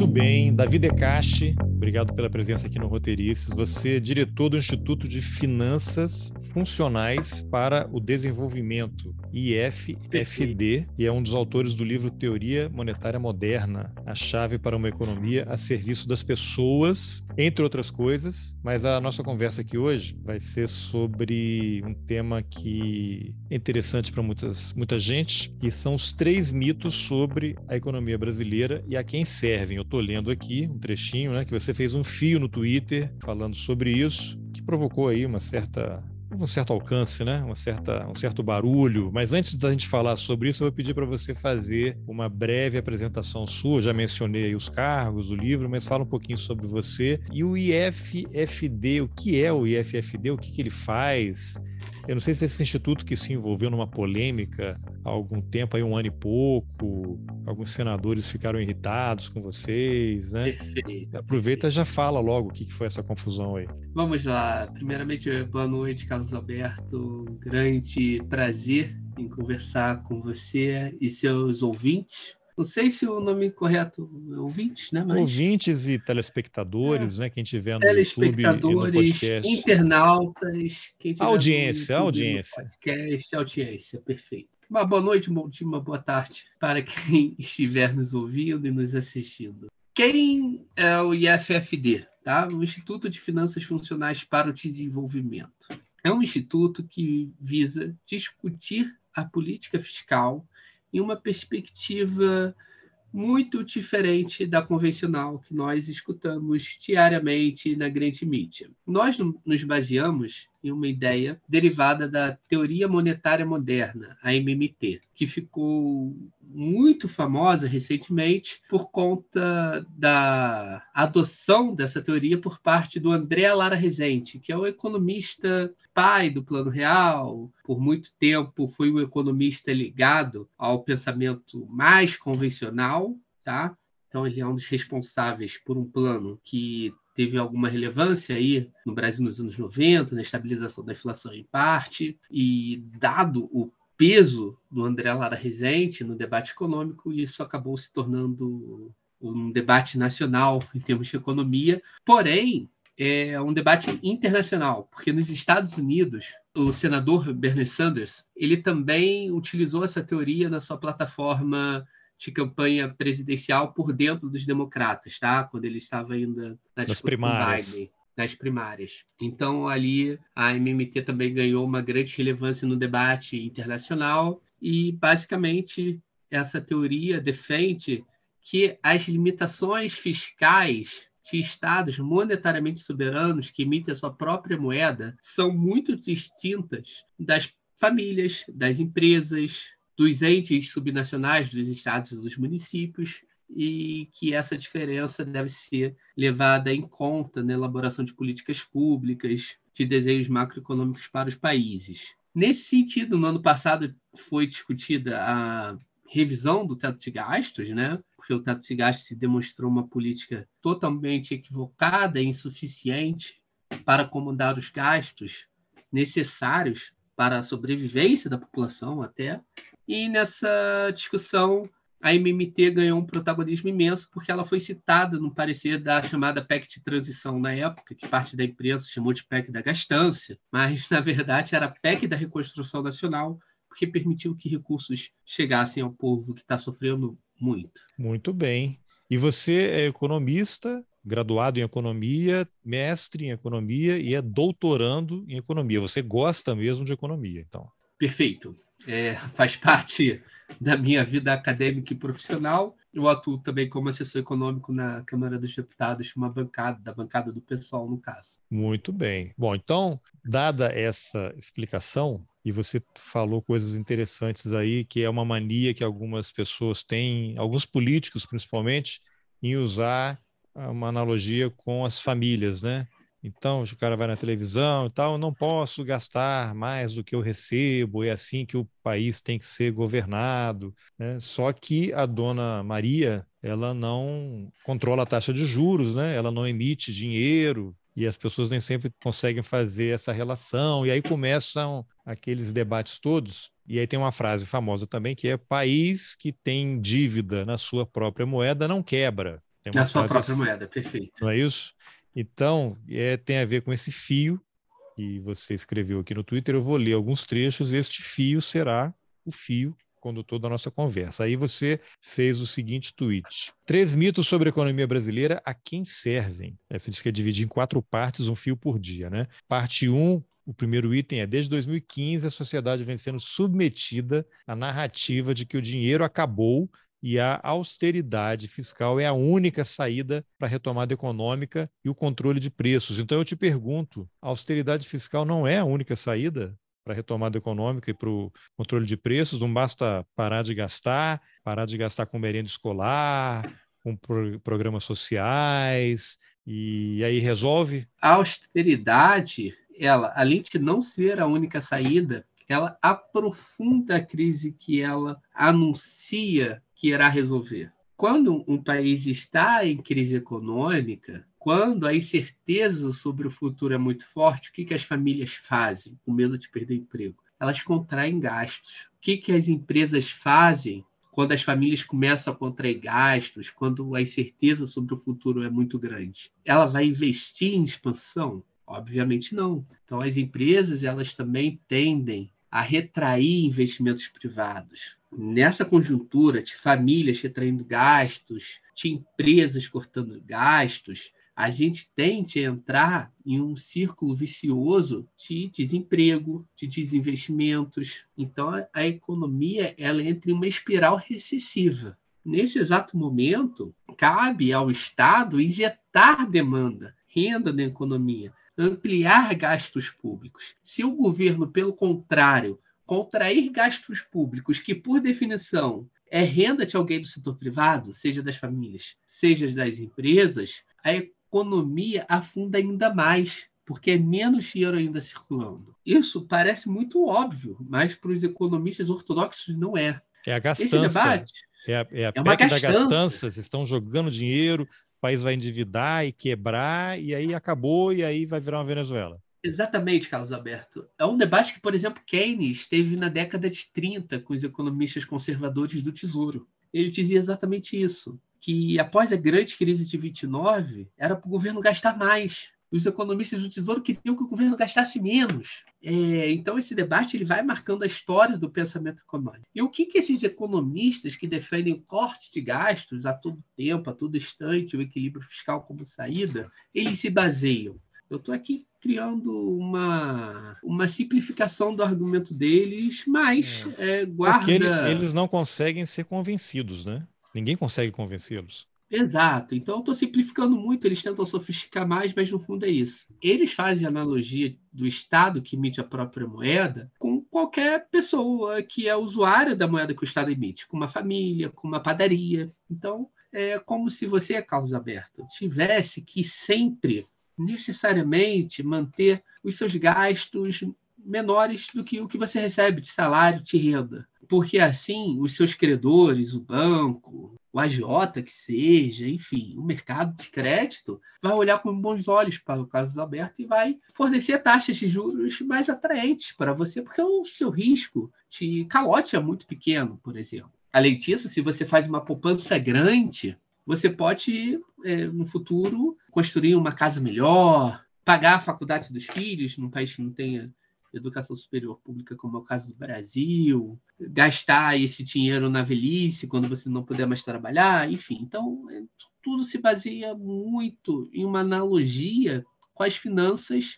Muito bem, Davi Decache, obrigado pela presença aqui no Roteirices. Você é diretor do Instituto de Finanças Funcionais para o Desenvolvimento, IFFD, e é um dos autores do livro Teoria Monetária Moderna, a chave para uma economia a serviço das pessoas, entre outras coisas. Mas a nossa conversa aqui hoje vai ser sobre um tema que é interessante para muitas, muita gente, que são os três mitos sobre a economia brasileira e a quem servem. Eu estou lendo aqui um trechinho, né, que você fez um fio no Twitter falando sobre isso, que provocou aí uma certa um certo alcance, né? Uma certa, um certo barulho. Mas antes da gente falar sobre isso, eu vou pedir para você fazer uma breve apresentação sua. Já mencionei os cargos, o livro, mas fala um pouquinho sobre você e o IFFD. O que é o IFFD? O que, que ele faz? Eu não sei se esse instituto que se envolveu numa polêmica há algum tempo, aí um ano e pouco, alguns senadores ficaram irritados com vocês, né? Perfeito. Aproveita e já fala logo o que foi essa confusão aí. Vamos lá. Primeiramente, boa noite, Carlos Alberto. Um grande prazer em conversar com você e seus ouvintes. Não sei se o nome correto é ouvintes, né? Mas... Ouvintes e telespectadores, é. né? Quem tiver no telespectadores, YouTube e no internautas, quem tiver audiência, no YouTube, audiência. podcast, audiência, perfeito. Uma boa noite, um bom dia, uma boa tarde para quem estiver nos ouvindo e nos assistindo. Quem é o IFFD? Tá? O Instituto de Finanças Funcionais para o Desenvolvimento. É um instituto que visa discutir a política fiscal em uma perspectiva muito diferente da convencional que nós escutamos diariamente na grande mídia. Nós nos baseamos em uma ideia derivada da teoria monetária moderna, a MMT, que ficou muito famosa recentemente por conta da adoção dessa teoria por parte do André Lara Rezende, que é o economista pai do Plano Real, por muito tempo foi um economista ligado ao pensamento mais convencional, tá? Então ele é um dos responsáveis por um plano que teve alguma relevância aí no Brasil nos anos 90, na estabilização da inflação em parte, e dado o peso do André Lara Rezende no debate econômico, isso acabou se tornando um debate nacional em termos de economia, porém é um debate internacional, porque nos Estados Unidos o senador Bernie Sanders ele também utilizou essa teoria na sua plataforma de campanha presidencial por dentro dos democratas, tá? Quando ele estava ainda na nas primárias. Biden, nas primárias. Então ali a MMT também ganhou uma grande relevância no debate internacional e basicamente essa teoria defende que as limitações fiscais de estados monetariamente soberanos que emitem a sua própria moeda são muito distintas das famílias, das empresas, dos entes subnacionais dos estados e dos municípios e que essa diferença deve ser levada em conta na elaboração de políticas públicas, de desenhos macroeconômicos para os países. Nesse sentido, no ano passado foi discutida a revisão do teto de gastos, né? porque o teto de gastos se demonstrou uma política totalmente equivocada e insuficiente para acomodar os gastos necessários para a sobrevivência da população até e nessa discussão, a MMT ganhou um protagonismo imenso porque ela foi citada no parecer da chamada PEC de transição na época, que parte da imprensa chamou de PEC da gastância, mas na verdade era PEC da reconstrução nacional, porque permitiu que recursos chegassem ao povo que está sofrendo muito. Muito bem. E você é economista, graduado em economia, mestre em economia e é doutorando em economia. Você gosta mesmo de economia, então? Perfeito. É, faz parte da minha vida acadêmica e profissional. Eu atuo também como assessor econômico na Câmara dos Deputados, uma bancada, da bancada do pessoal, no caso. Muito bem. Bom, então, dada essa explicação, e você falou coisas interessantes aí, que é uma mania que algumas pessoas têm, alguns políticos principalmente, em usar uma analogia com as famílias, né? Então, o cara vai na televisão e tal, eu não posso gastar mais do que eu recebo, é assim que o país tem que ser governado. Né? Só que a dona Maria, ela não controla a taxa de juros, né? ela não emite dinheiro, e as pessoas nem sempre conseguem fazer essa relação, e aí começam aqueles debates todos. E aí tem uma frase famosa também que é: país que tem dívida na sua própria moeda não quebra. Tem Na sua própria assim, moeda, perfeito. Não é isso? Então, é, tem a ver com esse fio que você escreveu aqui no Twitter. Eu vou ler alguns trechos. Este fio será o fio condutor da nossa conversa. Aí você fez o seguinte tweet: Três mitos sobre a economia brasileira a quem servem? Você disse que é dividir em quatro partes, um fio por dia, né? Parte 1, um, o primeiro item é: desde 2015 a sociedade vem sendo submetida à narrativa de que o dinheiro acabou e a austeridade fiscal é a única saída para a retomada econômica e o controle de preços. Então eu te pergunto: a austeridade fiscal não é a única saída para a retomada econômica e para o controle de preços? Não basta parar de gastar, parar de gastar com merenda escolar, com pro programas sociais, e aí resolve? A austeridade, ela, além de não ser a única saída, ela aprofunda a crise que ela anuncia que irá resolver. Quando um país está em crise econômica, quando a incerteza sobre o futuro é muito forte, o que, que as famílias fazem com medo de perder emprego? Elas contraem gastos. O que, que as empresas fazem quando as famílias começam a contrair gastos, quando a incerteza sobre o futuro é muito grande? Ela vai investir em expansão? Obviamente não. Então as empresas elas também tendem a retrair investimentos privados. Nessa conjuntura de famílias retraindo gastos, de empresas cortando gastos, a gente tende a entrar em um círculo vicioso de desemprego, de desinvestimentos. Então, a economia ela entra em uma espiral recessiva. Nesse exato momento, cabe ao Estado injetar demanda, renda na economia, ampliar gastos públicos. Se o governo, pelo contrário, contrair gastos públicos, que por definição é renda de alguém do setor privado, seja das famílias, seja das empresas, a economia afunda ainda mais, porque é menos dinheiro ainda circulando. Isso parece muito óbvio, mas para os economistas ortodoxos não é. É a gastança. Esse debate é a, é a é da gastança. Vocês estão jogando dinheiro, o país vai endividar e quebrar, e aí acabou, e aí vai virar uma Venezuela. Exatamente, Carlos Alberto. É um debate que, por exemplo, Keynes teve na década de 30 com os economistas conservadores do Tesouro. Ele dizia exatamente isso, que após a grande crise de 29, era para o governo gastar mais, os economistas do Tesouro queriam que o governo gastasse menos. É, então, esse debate ele vai marcando a história do pensamento econômico. E o que, que esses economistas que defendem o corte de gastos a todo tempo, a todo instante, o equilíbrio fiscal como saída, eles se baseiam? Eu estou aqui criando uma, uma simplificação do argumento deles, mas é. É, guarda... Porque ele, eles não conseguem ser convencidos, né? Ninguém consegue convencê-los. Exato. Então eu estou simplificando muito, eles tentam sofisticar mais, mas no fundo é isso. Eles fazem analogia do Estado que emite a própria moeda com qualquer pessoa que é usuária da moeda que o Estado emite, com uma família, com uma padaria. Então é como se você, Carlos Alberto, tivesse que sempre, necessariamente, manter os seus gastos menores do que o que você recebe de salário, de renda. Porque assim, os seus credores, o banco, o agiota que seja, enfim, o mercado de crédito vai olhar com bons olhos para o caso aberto e vai fornecer taxas de juros mais atraentes para você, porque o seu risco de calote é muito pequeno, por exemplo. Além disso, se você faz uma poupança grande, você pode, é, no futuro, construir uma casa melhor, pagar a faculdade dos filhos num país que não tenha educação superior pública, como é o caso do Brasil, gastar esse dinheiro na velhice quando você não puder mais trabalhar, enfim. Então, é, tudo se baseia muito em uma analogia com as finanças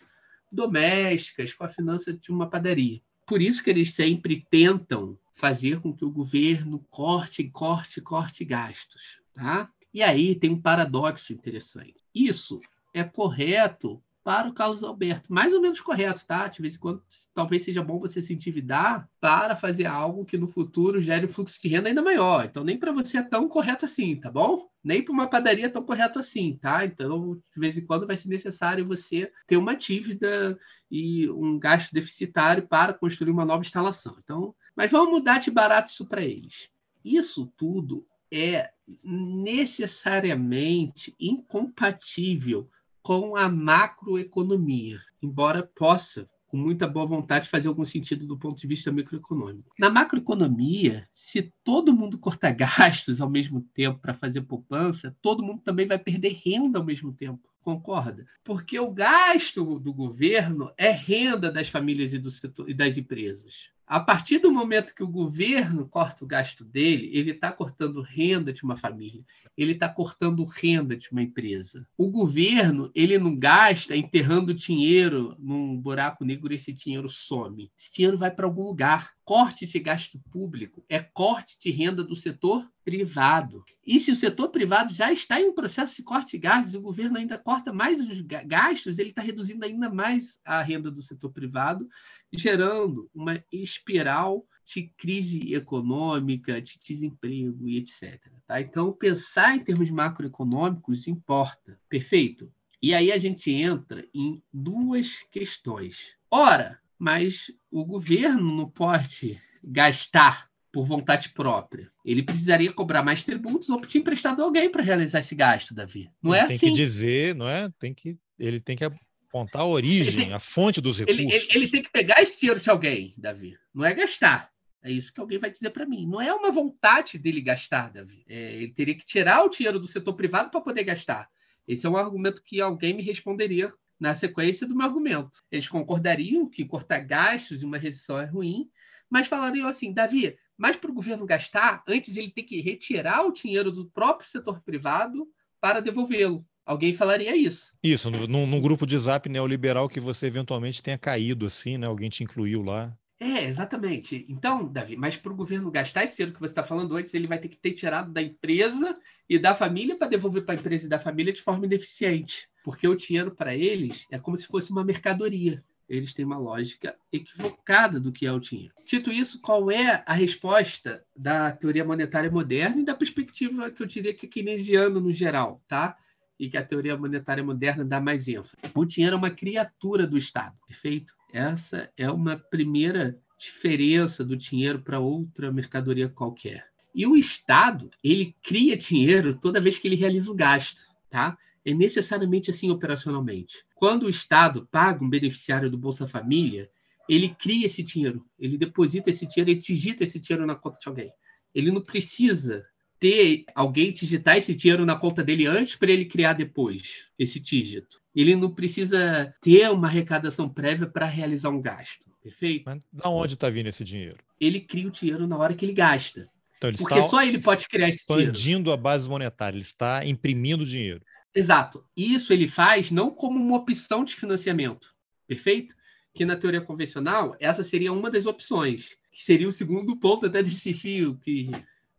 domésticas, com a finança de uma padaria. Por isso que eles sempre tentam fazer com que o governo corte, corte, corte gastos. Tá? E aí tem um paradoxo interessante. Isso é correto para o Carlos Alberto. Mais ou menos correto, tá? De vez em quando, talvez seja bom você se endividar para fazer algo que no futuro gere um fluxo de renda ainda maior. Então, nem para você é tão correto assim, tá bom? Nem para uma padaria é tão correto assim, tá? Então, de vez em quando vai ser necessário você ter uma dívida e um gasto deficitário para construir uma nova instalação. Então, mas vamos mudar de barato isso para eles. Isso tudo é necessariamente incompatível com a macroeconomia, embora possa com muita boa vontade fazer algum sentido do ponto de vista microeconômico. Na macroeconomia, se todo mundo cortar gastos ao mesmo tempo para fazer poupança, todo mundo também vai perder renda ao mesmo tempo. Concorda? Porque o gasto do governo é renda das famílias e, do setor, e das empresas. A partir do momento que o governo corta o gasto dele, ele está cortando renda de uma família, ele está cortando renda de uma empresa. O governo ele não gasta enterrando dinheiro num buraco negro e esse dinheiro some. Esse dinheiro vai para algum lugar. Corte de gasto público é corte de renda do setor privado. E se o setor privado já está em um processo de corte de gastos, o governo ainda corta mais os gastos, ele está reduzindo ainda mais a renda do setor privado, gerando uma espiral de crise econômica, de desemprego e etc. Tá? Então, pensar em termos macroeconômicos importa. Perfeito? E aí a gente entra em duas questões. Ora, mas o governo não pode gastar por vontade própria. Ele precisaria cobrar mais tributos ou pedir emprestado a alguém para realizar esse gasto, Davi. Não é tem assim. Tem que dizer, não é? Tem que ele tem que apontar a origem, tem, a fonte dos recursos. Ele, ele, ele, tem que pegar esse dinheiro de alguém, Davi. Não é gastar. É isso que alguém vai dizer para mim. Não é uma vontade dele gastar, Davi. É, ele teria que tirar o dinheiro do setor privado para poder gastar. Esse é um argumento que alguém me responderia na sequência do meu argumento. Eles concordariam que cortar gastos em uma recessão é ruim, mas falariam assim, Davi, mas para o governo gastar, antes ele tem que retirar o dinheiro do próprio setor privado para devolvê-lo. Alguém falaria isso. Isso, num, num grupo de zap neoliberal que você eventualmente tenha caído assim, né? Alguém te incluiu lá. É, exatamente. Então, Davi, mas para o governo gastar esse dinheiro que você está falando antes, ele vai ter que ter tirado da empresa e da família para devolver para a empresa e da família de forma ineficiente. Porque o dinheiro para eles é como se fosse uma mercadoria. Eles têm uma lógica equivocada do que é o dinheiro. Dito isso, qual é a resposta da teoria monetária moderna e da perspectiva que eu diria que é keynesiana no geral, tá? E que a teoria monetária moderna dá mais ênfase. O dinheiro é uma criatura do Estado, perfeito? Essa é uma primeira diferença do dinheiro para outra mercadoria qualquer. E o Estado, ele cria dinheiro toda vez que ele realiza o gasto, tá? É necessariamente assim operacionalmente. Quando o Estado paga um beneficiário do Bolsa Família, ele cria esse dinheiro, ele deposita esse dinheiro, ele digita esse dinheiro na conta de alguém. Ele não precisa ter alguém digitar esse dinheiro na conta dele antes para ele criar depois esse dígito. Ele não precisa ter uma arrecadação prévia para realizar um gasto. Perfeito? Mas da onde está vindo esse dinheiro? Ele cria o dinheiro na hora que ele gasta. Então, ele Porque só ele pode criar esse dinheiro. Expandindo a base monetária, ele está imprimindo dinheiro. Exato. Isso ele faz não como uma opção de financiamento. Perfeito? Que na teoria convencional, essa seria uma das opções. Que seria o segundo ponto até desse fio que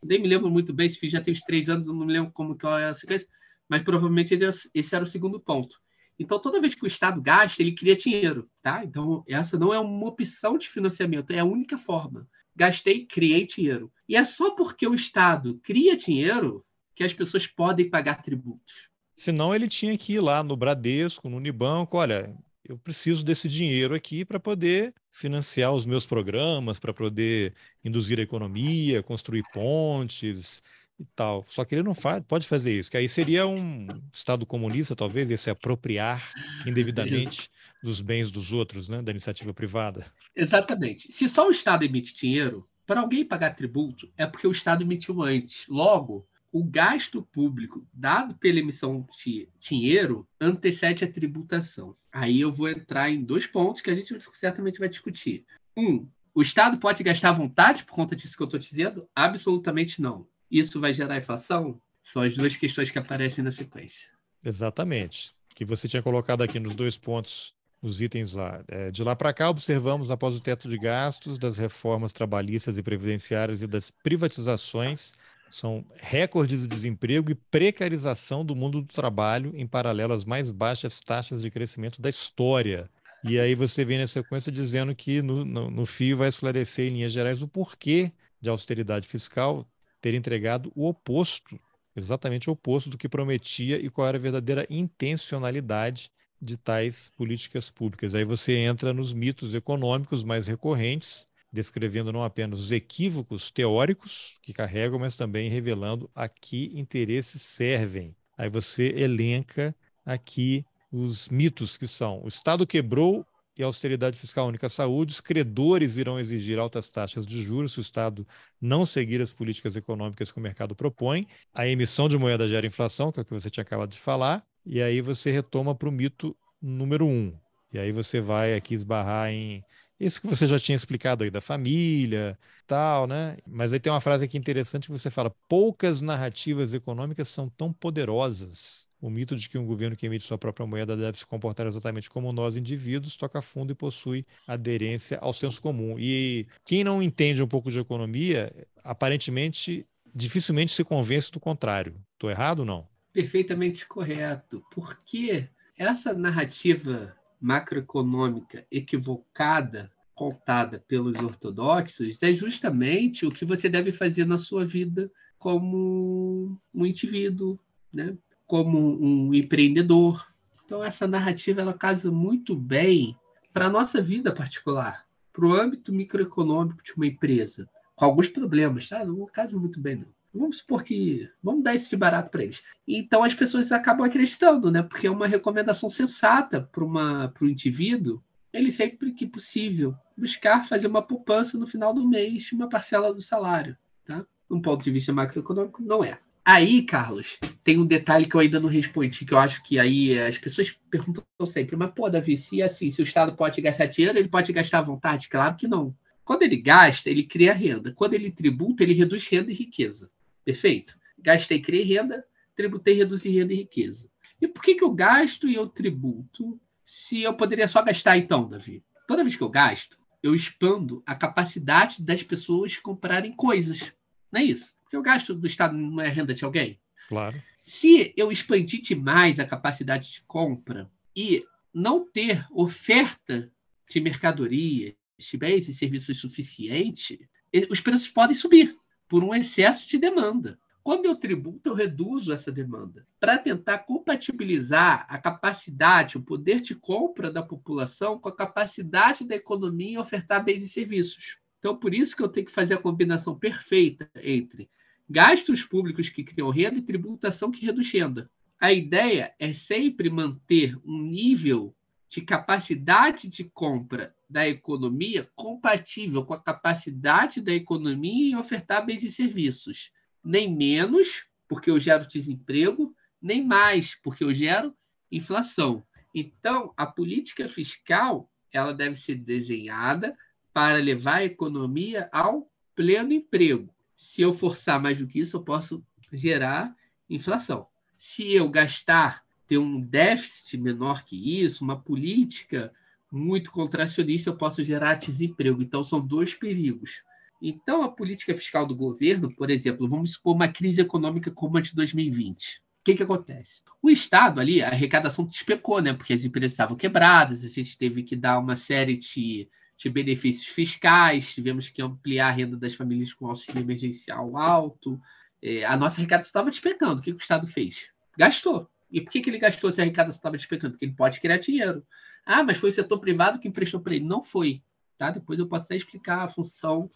nem me lembro muito bem, esse filho já tem uns três anos, eu não me lembro como que é a sequência, mas provavelmente esse era o segundo ponto. Então, toda vez que o Estado gasta, ele cria dinheiro, tá? Então, essa não é uma opção de financiamento, é a única forma. Gastei, criei dinheiro. E é só porque o Estado cria dinheiro que as pessoas podem pagar tributos. Senão ele tinha que ir lá no Bradesco, no Unibanco, olha, eu preciso desse dinheiro aqui para poder financiar os meus programas, para poder induzir a economia, construir pontes e tal. Só que ele não faz, pode fazer isso, que aí seria um Estado comunista, talvez, esse apropriar indevidamente dos bens dos outros, né, da iniciativa privada. Exatamente. Se só o Estado emite dinheiro, para alguém pagar tributo, é porque o Estado emitiu antes. Logo, o gasto público dado pela emissão de dinheiro antecede a tributação. Aí eu vou entrar em dois pontos que a gente certamente vai discutir. Um, o Estado pode gastar à vontade por conta disso que eu estou dizendo? Absolutamente não. Isso vai gerar inflação? São as duas questões que aparecem na sequência. Exatamente. Que você tinha colocado aqui nos dois pontos, os itens lá. É, de lá para cá, observamos, após o teto de gastos, das reformas trabalhistas e previdenciárias e das privatizações, são recordes de desemprego e precarização do mundo do trabalho, em paralelo às mais baixas taxas de crescimento da história. E aí você vem na sequência dizendo que no, no, no fio vai esclarecer em linhas gerais o porquê de austeridade fiscal ter entregado o oposto, exatamente o oposto do que prometia e qual era a verdadeira intencionalidade de tais políticas públicas. Aí você entra nos mitos econômicos mais recorrentes, descrevendo não apenas os equívocos teóricos que carregam, mas também revelando a que interesses servem. Aí você elenca aqui os mitos que são: o Estado quebrou e austeridade fiscal única saúde, os credores irão exigir altas taxas de juros se o Estado não seguir as políticas econômicas que o mercado propõe. A emissão de moeda gera inflação, que é o que você tinha acabado de falar, e aí você retoma para o mito número um. E aí você vai aqui esbarrar em isso que você já tinha explicado aí da família, tal, né? Mas aí tem uma frase aqui interessante que você fala: poucas narrativas econômicas são tão poderosas o mito de que um governo que emite sua própria moeda deve se comportar exatamente como nós, indivíduos, toca fundo e possui aderência ao senso comum. E quem não entende um pouco de economia, aparentemente, dificilmente se convence do contrário. Estou errado ou não? Perfeitamente correto. Porque essa narrativa macroeconômica equivocada contada pelos ortodoxos é justamente o que você deve fazer na sua vida como um indivíduo, né? como um empreendedor. Então, essa narrativa ela casa muito bem para a nossa vida particular, para o âmbito microeconômico de uma empresa, com alguns problemas, tá? Não casa muito bem, não. Vamos supor que. Vamos dar isso de barato para eles. Então as pessoas acabam acreditando, né? Porque é uma recomendação sensata para o indivíduo ele sempre que possível buscar fazer uma poupança no final do mês, uma parcela do salário, tá? Um ponto de vista macroeconômico, não é. Aí, Carlos, tem um detalhe que eu ainda não respondi, que eu acho que aí as pessoas perguntam sempre, mas pô, Davi, se assim, se o Estado pode gastar dinheiro, ele pode gastar à vontade? Claro que não. Quando ele gasta, ele cria renda. Quando ele tributa, ele reduz renda e riqueza. Perfeito? Gastei, criei renda, tributei, reduzi renda e riqueza. E por que, que eu gasto e eu tributo se eu poderia só gastar então, Davi? Toda vez que eu gasto, eu expando a capacidade das pessoas comprarem coisas. Não é isso? Porque o gasto do Estado não é renda de alguém. Claro. Se eu expandir demais a capacidade de compra e não ter oferta de mercadorias, de bens e serviços suficiente, os preços podem subir por um excesso de demanda. Quando eu tributo, eu reduzo essa demanda para tentar compatibilizar a capacidade, o poder de compra da população com a capacidade da economia em ofertar bens e serviços. Então, por isso que eu tenho que fazer a combinação perfeita entre gastos públicos que criam renda e tributação que reduz renda. A ideia é sempre manter um nível de capacidade de compra da economia compatível com a capacidade da economia em ofertar bens e serviços. Nem menos, porque eu gero desemprego, nem mais, porque eu gero inflação. Então, a política fiscal ela deve ser desenhada para levar a economia ao pleno emprego se eu forçar mais do que isso, eu posso gerar inflação. Se eu gastar, ter um déficit menor que isso, uma política muito contracionista, eu posso gerar desemprego. Então, são dois perigos. Então, a política fiscal do governo, por exemplo, vamos supor uma crise econômica como a de 2020. O que, que acontece? O Estado ali, a arrecadação despecou, né? Porque as empresas estavam quebradas, a gente teve que dar uma série de de benefícios fiscais, tivemos que ampliar a renda das famílias com auxílio emergencial alto. É, a nossa arrecadação estava despecando. O que, que, o Estado fez? Gastou. E por que, que ele gastou se a arrecadação estava despecando? Porque ele pode criar dinheiro. Ah, mas foi o setor privado que emprestou para ele. Não foi. Tá? Depois eu posso até explicar a função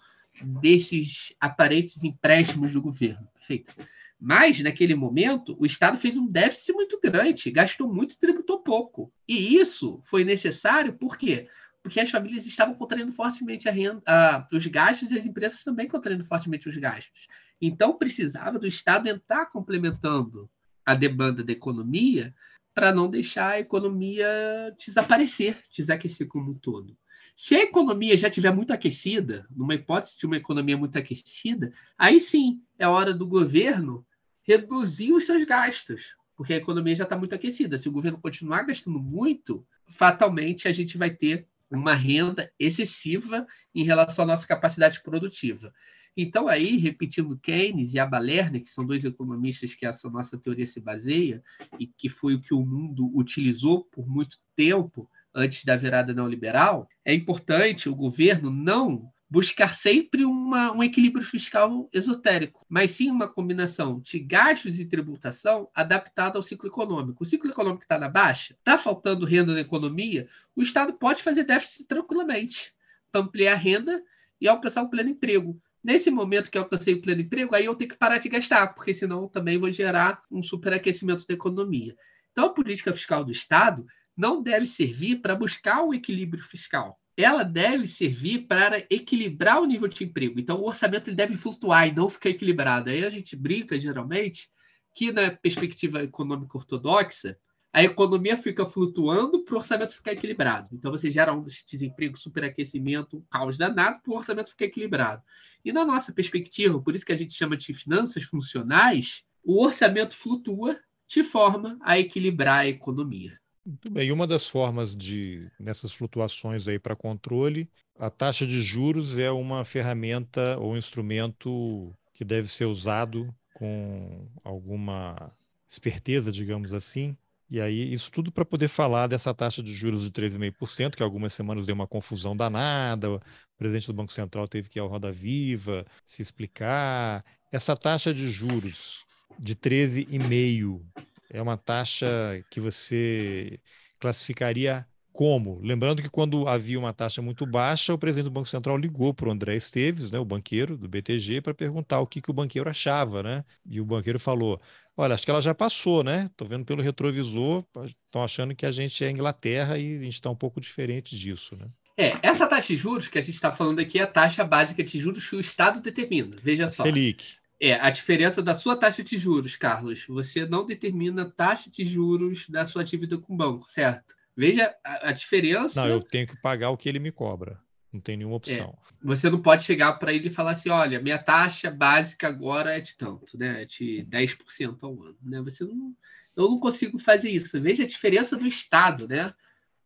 desses aparentes empréstimos do governo. Perfeito. Mas, naquele momento, o Estado fez um déficit muito grande, gastou muito e tributou pouco. E isso foi necessário por quê? porque as famílias estavam contraindo fortemente a renda, os gastos e as empresas também contraindo fortemente os gastos. Então, precisava do Estado entrar complementando a demanda da economia para não deixar a economia desaparecer, desaquecer como um todo. Se a economia já estiver muito aquecida, numa hipótese de uma economia muito aquecida, aí sim é hora do governo reduzir os seus gastos, porque a economia já está muito aquecida. Se o governo continuar gastando muito, fatalmente a gente vai ter uma renda excessiva em relação à nossa capacidade produtiva. Então, aí, repetindo Keynes e Abalerner, que são dois economistas que essa nossa teoria se baseia, e que foi o que o mundo utilizou por muito tempo antes da virada neoliberal, é importante o governo não buscar sempre uma, um equilíbrio fiscal esotérico, mas sim uma combinação de gastos e tributação adaptada ao ciclo econômico. O ciclo econômico está na baixa, está faltando renda na economia, o Estado pode fazer déficit tranquilamente, ampliar a renda e alcançar o pleno emprego. Nesse momento que eu alcancei o pleno emprego, aí eu tenho que parar de gastar, porque senão também vou gerar um superaquecimento da economia. Então, a política fiscal do Estado não deve servir para buscar o equilíbrio fiscal. Ela deve servir para equilibrar o nível de emprego. Então, o orçamento ele deve flutuar e não ficar equilibrado. Aí a gente brinca, geralmente, que na perspectiva econômica ortodoxa, a economia fica flutuando para o orçamento ficar equilibrado. Então, você gera um desemprego, superaquecimento, um caos danado para o orçamento ficar equilibrado. E na nossa perspectiva, por isso que a gente chama de finanças funcionais, o orçamento flutua de forma a equilibrar a economia. Muito bem. E uma das formas de nessas flutuações aí para controle, a taxa de juros é uma ferramenta ou instrumento que deve ser usado com alguma esperteza, digamos assim, e aí, isso tudo para poder falar dessa taxa de juros de 3,5%, que algumas semanas deu uma confusão danada, o presidente do Banco Central teve que ir ao Roda Viva se explicar. Essa taxa de juros de 13,5% é uma taxa que você classificaria como? Lembrando que quando havia uma taxa muito baixa, o presidente do Banco Central ligou para o André Esteves, né, o banqueiro do BTG, para perguntar o que, que o banqueiro achava, né? E o banqueiro falou: Olha, acho que ela já passou, né? Estou vendo pelo retrovisor, estão achando que a gente é Inglaterra e a gente está um pouco diferente disso, né? É, essa taxa de juros que a gente está falando aqui é a taxa básica de juros que o Estado determina. Veja só. Selic. É, a diferença da sua taxa de juros, Carlos. Você não determina a taxa de juros da sua dívida com o banco, certo? Veja a, a diferença. Não, eu tenho que pagar o que ele me cobra. Não tem nenhuma opção. É, você não pode chegar para ele e falar assim: olha, minha taxa básica agora é de tanto, né? É de 10% ao ano. Né? Você não, eu não consigo fazer isso. Veja a diferença do Estado, né?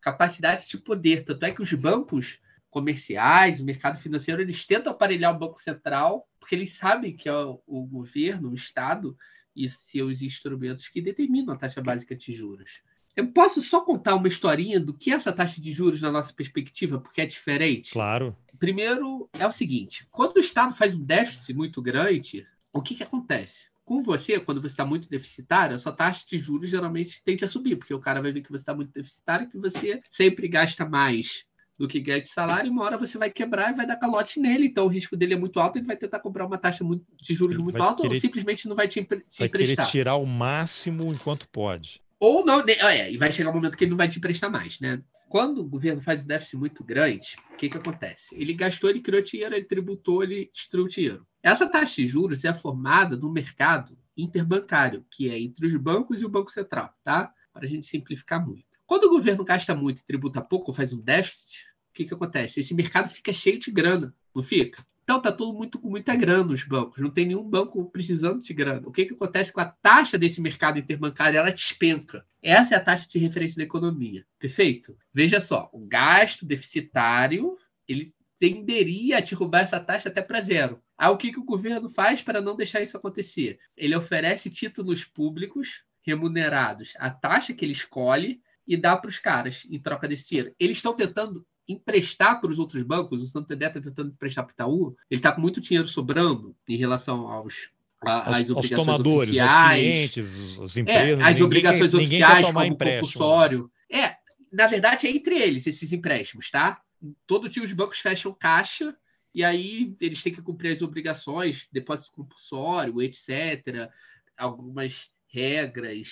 Capacidade de poder. Tanto é que os bancos comerciais, o mercado financeiro, eles tentam aparelhar o Banco Central, porque eles sabem que é o, o governo, o Estado e seus instrumentos que determinam a taxa básica de juros. Eu posso só contar uma historinha do que é essa taxa de juros na nossa perspectiva, porque é diferente? Claro. Primeiro, é o seguinte: quando o Estado faz um déficit muito grande, o que, que acontece? Com você, quando você está muito deficitário, a sua taxa de juros geralmente tende a subir, porque o cara vai ver que você está muito deficitário, que você sempre gasta mais do que ganha de salário, e uma hora você vai quebrar e vai dar calote nele, então o risco dele é muito alto, ele vai tentar comprar uma taxa de juros muito alta querer, ou simplesmente não vai te, te vai emprestar. Vai querer tirar o máximo enquanto pode. Ou não, é, e vai chegar um momento que ele não vai te emprestar mais, né? Quando o governo faz um déficit muito grande, o que, que acontece? Ele gastou, ele criou dinheiro, ele tributou, ele destruiu dinheiro. Essa taxa de juros é formada no mercado interbancário, que é entre os bancos e o Banco Central, tá? Para a gente simplificar muito. Quando o governo gasta muito e tributa pouco, ou faz um déficit, o que, que acontece? Esse mercado fica cheio de grana, não fica? Então tá todo muito com muita grana nos bancos, não tem nenhum banco precisando de grana. O que, que acontece com a taxa desse mercado interbancário? Ela despenca. Essa é a taxa de referência da economia. Perfeito? Veja só, o gasto deficitário ele tenderia a derrubar essa taxa até para zero. Aí o que, que o governo faz para não deixar isso acontecer? Ele oferece títulos públicos remunerados a taxa que ele escolhe e dá para os caras em troca desse dinheiro. Eles estão tentando emprestar para os outros bancos, o Santander está tentando emprestar para o Itaú, ele está com muito dinheiro sobrando em relação aos a, as obrigações aos tomadores, oficiais, aos clientes, as empresas, é, as ninguém, obrigações ninguém oficiais como compulsório. É, na verdade é entre eles esses empréstimos, tá? Todo dia os bancos fecham caixa e aí eles têm que cumprir as obrigações, depósito compulsório, etc. Algumas regras,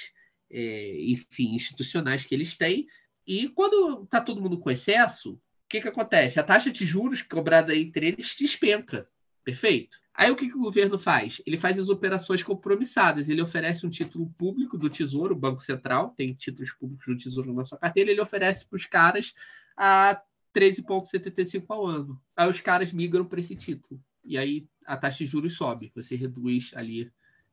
é, enfim, institucionais que eles têm e quando está todo mundo com excesso, o que, que acontece? A taxa de juros cobrada entre eles despenca. Perfeito? Aí o que, que o governo faz? Ele faz as operações compromissadas. Ele oferece um título público do Tesouro, o Banco Central tem títulos públicos do Tesouro na sua carteira, ele oferece para os caras a 13,75 ao ano. Aí os caras migram para esse título. E aí a taxa de juros sobe. Você reduz ali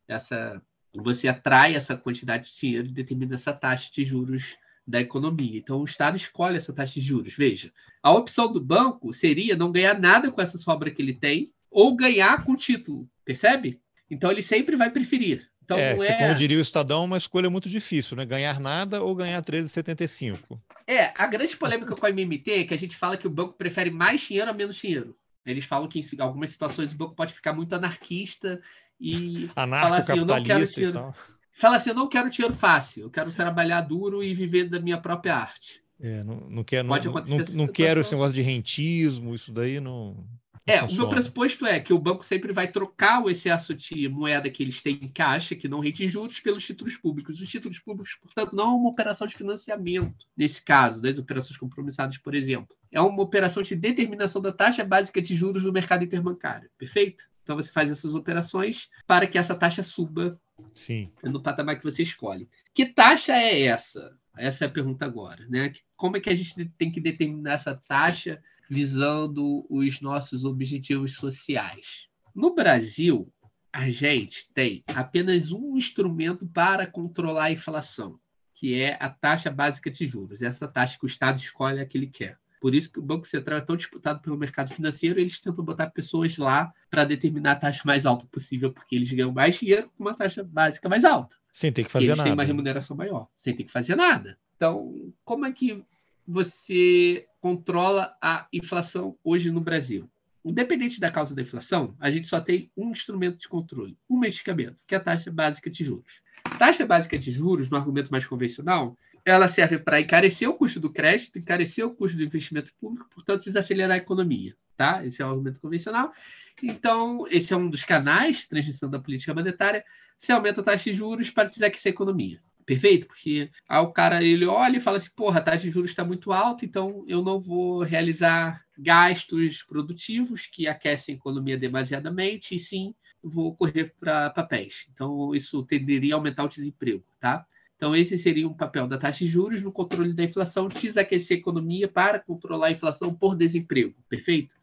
essa. Você atrai essa quantidade de dinheiro e determina essa taxa de juros da economia. Então, o Estado escolhe essa taxa de juros. Veja, a opção do banco seria não ganhar nada com essa sobra que ele tem ou ganhar com o título, percebe? Então, ele sempre vai preferir. Então, é, é... como diria o Estadão, uma escolha muito difícil, né? Ganhar nada ou ganhar 13,75. É, a grande polêmica com a MMT é que a gente fala que o banco prefere mais dinheiro a menos dinheiro. Eles falam que em algumas situações o banco pode ficar muito anarquista e falar assim, eu não quero dinheiro fala assim: eu não quero dinheiro fácil, eu quero trabalhar duro e viver da minha própria arte. É, não, não, quero, Pode não, acontecer não, não quero esse negócio de rentismo, isso daí não. É, funciona. o meu pressuposto é que o banco sempre vai trocar o excesso de moeda que eles têm em caixa, que não rende juros, pelos títulos públicos. Os títulos públicos, portanto, não é uma operação de financiamento, nesse caso, das operações compromissadas, por exemplo. É uma operação de determinação da taxa básica de juros no mercado interbancário. Perfeito? Então você faz essas operações para que essa taxa suba Sim. no patamar que você escolhe. Que taxa é essa? Essa é a pergunta agora. Né? Como é que a gente tem que determinar essa taxa visando os nossos objetivos sociais? No Brasil, a gente tem apenas um instrumento para controlar a inflação, que é a taxa básica de juros. Essa taxa que o Estado escolhe a que ele quer. Por isso que o Banco Central é tão disputado pelo mercado financeiro, eles tentam botar pessoas lá para determinar a taxa mais alta possível, porque eles ganham mais dinheiro com uma taxa básica mais alta. Sem ter que fazer eles nada. Eles têm uma remuneração maior, sem ter que fazer nada. Então, como é que você controla a inflação hoje no Brasil? Independente da causa da inflação, a gente só tem um instrumento de controle, um medicamento, que é a taxa básica de juros. Taxa básica de juros, no argumento mais convencional, ela serve para encarecer o custo do crédito, encarecer o custo do investimento público, portanto, desacelerar a economia. Tá? Esse é o argumento convencional. Então, esse é um dos canais de transmissão da política monetária. Você aumenta a taxa de juros para desaquecer a economia. Perfeito? Porque aí o cara ele olha e fala assim: porra, a taxa de juros está muito alta, então eu não vou realizar gastos produtivos que aquecem a economia demasiadamente, e sim vou correr para papéis. Então, isso tenderia a aumentar o desemprego. Tá? Então, esse seria um papel da taxa de juros no controle da inflação, desaquecer a economia para controlar a inflação por desemprego. Perfeito?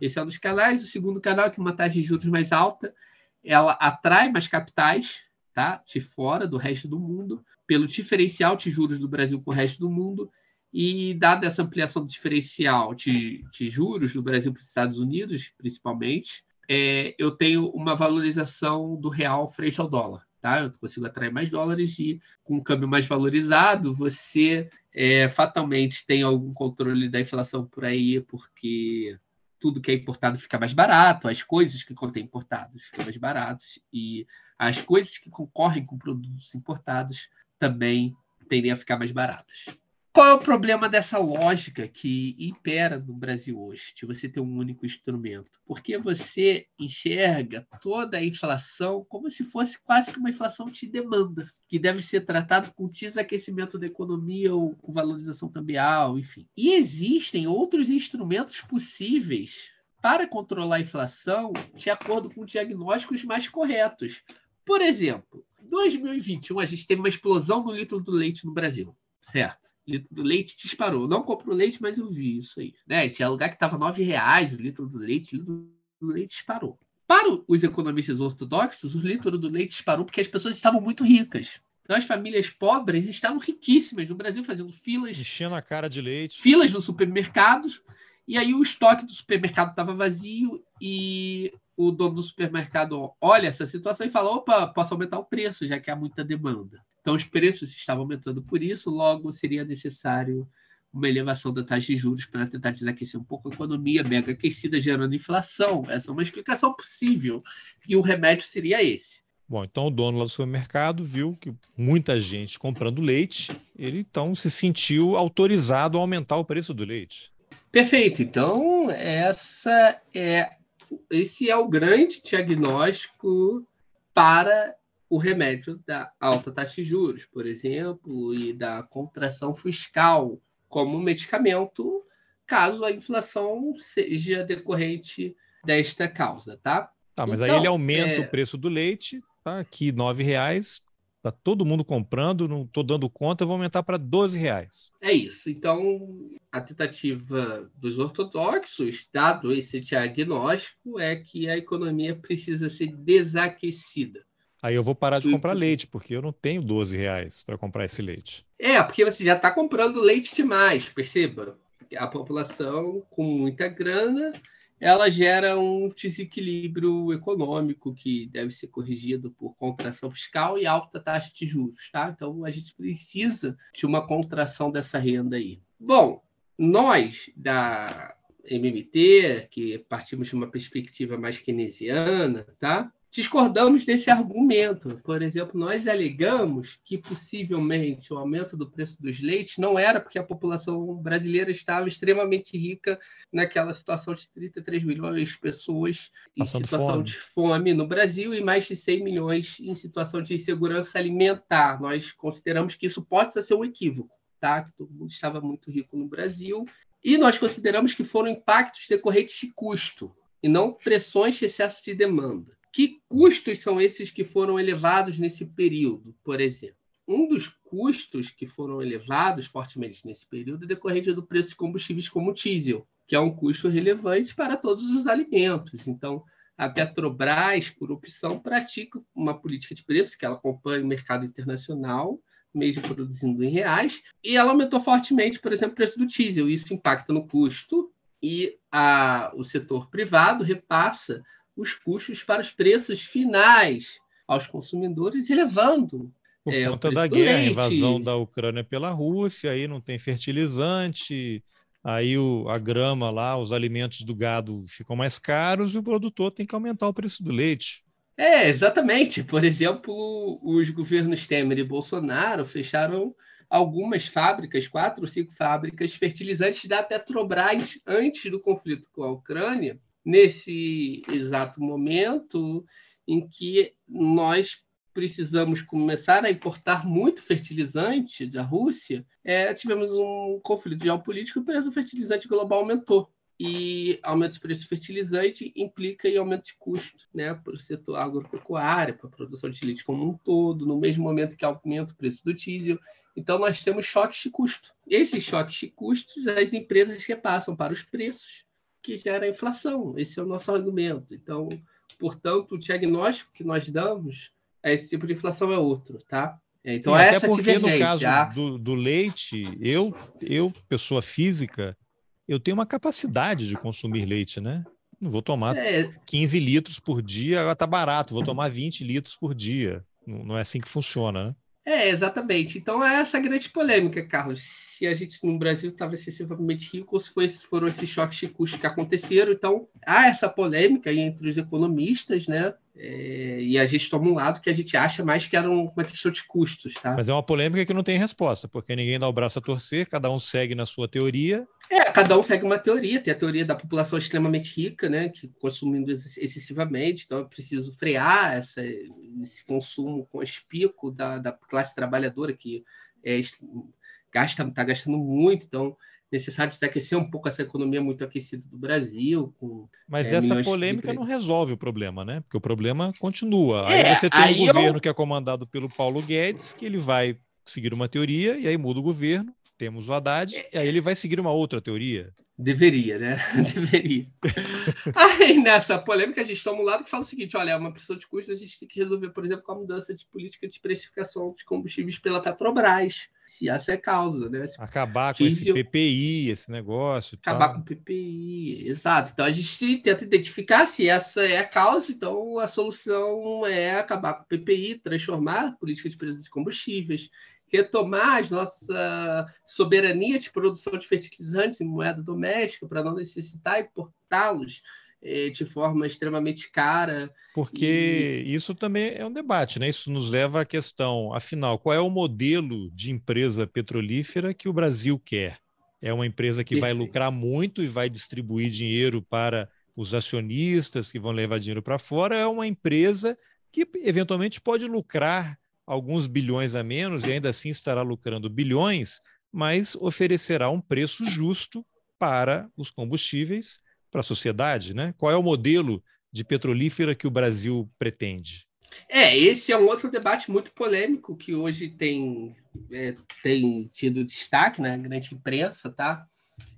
Esse é um dos canais. O segundo canal é que uma taxa de juros mais alta, ela atrai mais capitais tá? de fora, do resto do mundo, pelo diferencial de juros do Brasil com o resto do mundo. E, dada essa ampliação do diferencial de, de juros do Brasil para os Estados Unidos, principalmente, é, eu tenho uma valorização do real frente ao dólar tá? Eu consigo atrair mais dólares e com um câmbio mais valorizado, você é, fatalmente tem algum controle da inflação por aí, porque tudo que é importado fica mais barato, as coisas que contêm importados ficam mais baratos e as coisas que concorrem com produtos importados também tendem a ficar mais baratas. Qual é o problema dessa lógica que impera no Brasil hoje, de você ter um único instrumento? Porque você enxerga toda a inflação como se fosse quase que uma inflação de demanda, que deve ser tratado com desaquecimento da economia ou com valorização cambial, enfim. E existem outros instrumentos possíveis para controlar a inflação de acordo com diagnósticos mais corretos. Por exemplo, em 2021 a gente teve uma explosão no litro do leite no Brasil, certo? Litro do leite disparou. Não compro leite, mas eu vi isso aí. Né? Tinha lugar que estava R$ reais o litro do leite, o litro do leite disparou. Para os economistas ortodoxos, o litro do leite disparou porque as pessoas estavam muito ricas. Então as famílias pobres estavam riquíssimas no Brasil, fazendo filas. Enchendo a cara de leite. Filas nos supermercados. E aí o estoque do supermercado estava vazio e o dono do supermercado olha essa situação e fala: opa, posso aumentar o preço, já que há muita demanda. Então, os preços estavam aumentando por isso, logo seria necessário uma elevação da taxa de juros para tentar desaquecer um pouco a economia, mega aquecida, gerando inflação. Essa é uma explicação possível. E o remédio seria esse. Bom, então o dono lá do supermercado viu que muita gente comprando leite, ele então se sentiu autorizado a aumentar o preço do leite. Perfeito. Então, essa é esse é o grande diagnóstico para o remédio da alta taxa de juros, por exemplo, e da contração fiscal como medicamento, caso a inflação seja decorrente desta causa, tá? Tá, mas então, aí ele aumenta é... o preço do leite, tá aqui R$ reais, tá todo mundo comprando, não estou dando conta, eu vou aumentar para 12 reais. É isso. Então, a tentativa dos ortodoxos, dado esse diagnóstico, é que a economia precisa ser desaquecida. Aí eu vou parar de comprar leite, porque eu não tenho 12 reais para comprar esse leite. É, porque você já está comprando leite demais, perceba. A população com muita grana, ela gera um desequilíbrio econômico que deve ser corrigido por contração fiscal e alta taxa de juros, tá? Então a gente precisa de uma contração dessa renda aí. Bom, nós da MMT, que partimos de uma perspectiva mais keynesiana, tá? Discordamos desse argumento. Por exemplo, nós alegamos que possivelmente o aumento do preço dos leites não era porque a população brasileira estava extremamente rica naquela situação de 33 milhões de pessoas em Passando situação fome. de fome no Brasil e mais de 100 milhões em situação de insegurança alimentar. Nós consideramos que isso pode ser um equívoco, tá? Que todo mundo estava muito rico no Brasil. E nós consideramos que foram impactos decorrentes de custo e não pressões de excesso de demanda. Que custos são esses que foram elevados nesse período, por exemplo? Um dos custos que foram elevados fortemente nesse período é decorrente do preço de combustíveis como o diesel, que é um custo relevante para todos os alimentos. Então, a Petrobras, por opção, pratica uma política de preço que ela acompanha o mercado internacional, mesmo produzindo em reais, e ela aumentou fortemente, por exemplo, o preço do diesel. Isso impacta no custo e a, o setor privado repassa os custos para os preços finais aos consumidores, elevando. Por é, conta da guerra, a invasão da Ucrânia pela Rússia, aí não tem fertilizante, aí o, a grama lá, os alimentos do gado ficam mais caros e o produtor tem que aumentar o preço do leite. É, exatamente. Por exemplo, os governos Temer e Bolsonaro fecharam algumas fábricas, quatro ou cinco fábricas fertilizantes da Petrobras antes do conflito com a Ucrânia, nesse exato momento em que nós precisamos começar a importar muito fertilizante da Rússia, é, tivemos um conflito geopolítico e o preço do fertilizante global aumentou. E aumento de preço de fertilizante implica em aumento de custo né, para o setor agropecuário, para a produção de leite como um todo, no mesmo momento que aumenta o preço do diesel. Então, nós temos choques de custo. Esses choques de custos, as empresas repassam para os preços que gera inflação. Esse é o nosso argumento. Então, portanto, o diagnóstico que nós damos a esse tipo de inflação é outro, tá? Então, Sim, essa até porque no caso do, do, leite, eu, eu, pessoa física, eu tenho uma capacidade de consumir leite, né? Não vou tomar é... 15 litros por dia, agora tá barato, vou tomar 20 litros por dia. Não, não é assim que funciona, né? É, exatamente. Então é essa grande polêmica, Carlos. Se a gente no Brasil estava excessivamente rico, se foi, foram esses choques de que aconteceram. Então há essa polêmica entre os economistas, né? É, e a gente toma um lado que a gente acha mais que era uma questão de custos, tá? Mas é uma polêmica que não tem resposta, porque ninguém dá o braço a torcer, cada um segue na sua teoria. É, cada um segue uma teoria. Tem a teoria da população extremamente rica, né, que consumindo excessivamente, então é preciso frear essa, esse consumo conspícuo da, da classe trabalhadora que é, gasta, está gastando muito, então necessário desaquecer um pouco essa economia muito aquecida do Brasil. Com, Mas é, essa polêmica não resolve o problema, né? Porque o problema continua. É, aí você tem aí um governo eu... que é comandado pelo Paulo Guedes, que ele vai seguir uma teoria e aí muda o governo. Temos o Haddad, é. e aí ele vai seguir uma outra teoria. Deveria, né? Deveria. Aí nessa polêmica a gente toma um lado que fala o seguinte: olha, é uma pressão de custos, a gente tem que resolver, por exemplo, com a mudança de política de precificação de combustíveis pela Petrobras, se essa é a causa, né? Se acabar com diesel, esse PPI, esse negócio. Acabar tal. com o PPI, exato. Então a gente tenta identificar se essa é a causa, então a solução é acabar com o PPI, transformar a política de preços de combustíveis, retomar a nossa soberania de produção de fertilizantes em moeda doméstica para não necessitar importá-los eh, de forma extremamente cara. Porque e... isso também é um debate, né? Isso nos leva à questão, afinal, qual é o modelo de empresa petrolífera que o Brasil quer? É uma empresa que Perfeito. vai lucrar muito e vai distribuir dinheiro para os acionistas que vão levar dinheiro para fora? É uma empresa que eventualmente pode lucrar alguns bilhões a menos e ainda assim estará lucrando bilhões, mas oferecerá um preço justo para os combustíveis, para a sociedade, né? Qual é o modelo de petrolífera que o Brasil pretende? É, esse é um outro debate muito polêmico que hoje tem, é, tem tido destaque na grande imprensa, tá?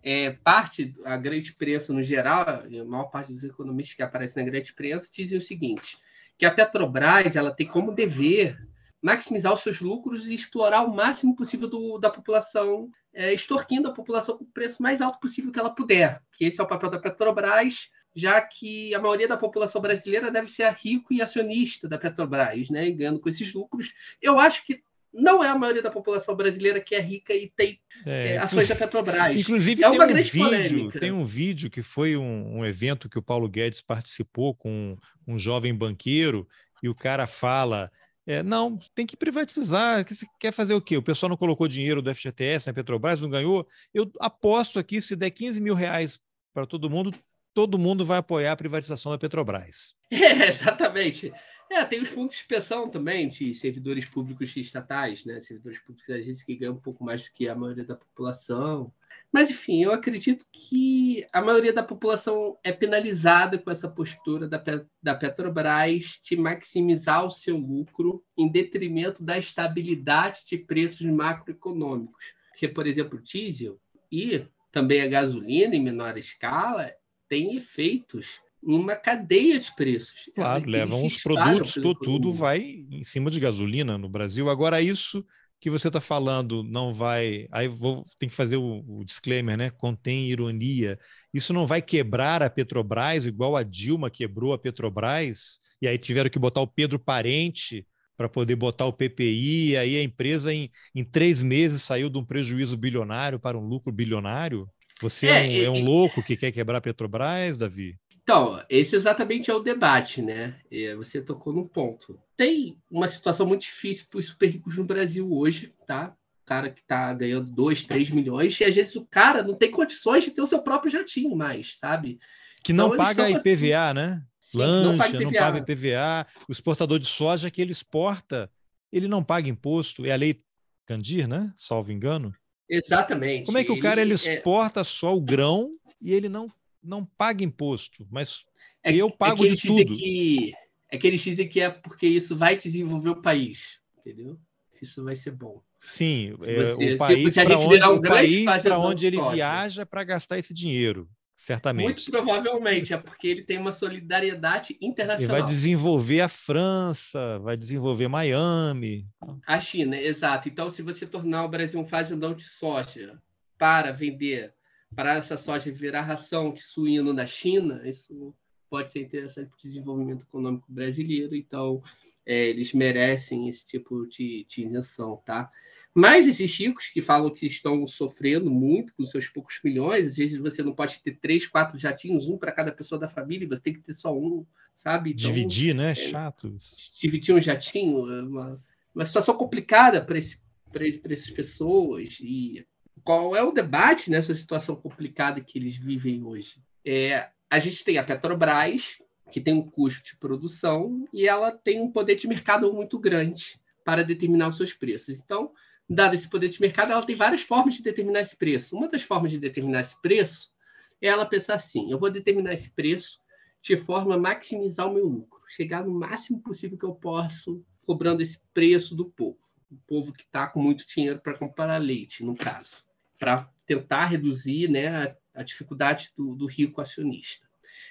É, parte, a grande imprensa no geral, a maior parte dos economistas que aparecem na grande imprensa dizem o seguinte, que a Petrobras ela tem como dever maximizar os seus lucros e explorar o máximo possível do, da população, é, extorquindo a população com o preço mais alto possível que ela puder. Que esse é o papel da Petrobras, já que a maioria da população brasileira deve ser rico e acionista da Petrobras, né, e ganhando com esses lucros. Eu acho que não é a maioria da população brasileira que é rica e tem é, é, ações da Petrobras. Inclusive, é uma tem um vídeo, polêmica. Tem um vídeo que foi um, um, evento que o Paulo Guedes participou com um, um jovem banqueiro e o cara fala. É, não, tem que privatizar. Você quer fazer o quê? O pessoal não colocou dinheiro do FGTS na Petrobras, não ganhou? Eu aposto aqui, se der 15 mil reais para todo mundo, todo mundo vai apoiar a privatização da Petrobras. É, exatamente. É, tem os fundos de pensão também, de servidores públicos estatais, né? Servidores públicos da agência que ganham um pouco mais do que a maioria da população. Mas, enfim, eu acredito que a maioria da população é penalizada com essa postura da, da Petrobras de maximizar o seu lucro em detrimento da estabilidade de preços macroeconômicos. Porque, por exemplo, o diesel e também a gasolina em menor escala tem efeitos uma cadeia de preços. Claro, levam os produtos, tudo, tudo vai em cima de gasolina no Brasil. Agora, isso que você está falando não vai. Aí vou, tem que fazer o, o, disclaimer, né? Contém ironia. Isso não vai quebrar a Petrobras, igual a Dilma quebrou a Petrobras, e aí tiveram que botar o Pedro Parente para poder botar o PPI, e aí a empresa em, em três meses saiu de um prejuízo bilionário para um lucro bilionário. Você é, é um, é um louco que quer quebrar a Petrobras, Davi? Então, esse exatamente é o debate, né? Você tocou num ponto. Tem uma situação muito difícil para os super ricos no Brasil hoje, tá? O cara que está ganhando 2, 3 milhões, e às vezes o cara não tem condições de ter o seu próprio jatinho mais, sabe? Que não então, paga IPVA, né? Sim, Lancha, não paga, não paga IPVA. O exportador de soja que ele exporta, ele não paga imposto. É a lei Candir, né? Salvo engano. Exatamente. Como é que o cara ele, ele é exporta é... só o grão e ele não não paga imposto, mas é, eu é pago é de tudo. Que, é que eles dizem que é porque isso vai desenvolver o país, entendeu? Isso vai ser bom. Sim, é, você, o país para onde, um país onde ele viaja para gastar esse dinheiro, certamente. Muito provavelmente, é porque ele tem uma solidariedade internacional. Ele vai desenvolver a França, vai desenvolver Miami. A China, exato. Então, se você tornar o Brasil um fazendão de soja para vender para essa soja virar ração de suíno na China, isso pode ser interessante para o desenvolvimento econômico brasileiro, então é, eles merecem esse tipo de, de isenção, tá? Mas esses ricos que falam que estão sofrendo muito com seus poucos milhões, às vezes você não pode ter três, quatro jatinhos, um para cada pessoa da família, você tem que ter só um, sabe? Então, dividir, né? É, Chato. Dividir um jatinho, é uma, uma situação complicada para esse, essas pessoas e qual é o debate nessa situação complicada que eles vivem hoje? É, a gente tem a Petrobras, que tem um custo de produção, e ela tem um poder de mercado muito grande para determinar os seus preços. Então, dado esse poder de mercado, ela tem várias formas de determinar esse preço. Uma das formas de determinar esse preço é ela pensar assim: eu vou determinar esse preço de forma a maximizar o meu lucro, chegar no máximo possível que eu posso, cobrando esse preço do povo. O povo que está com muito dinheiro para comprar leite, no caso para tentar reduzir né, a, a dificuldade do, do, rico acionista.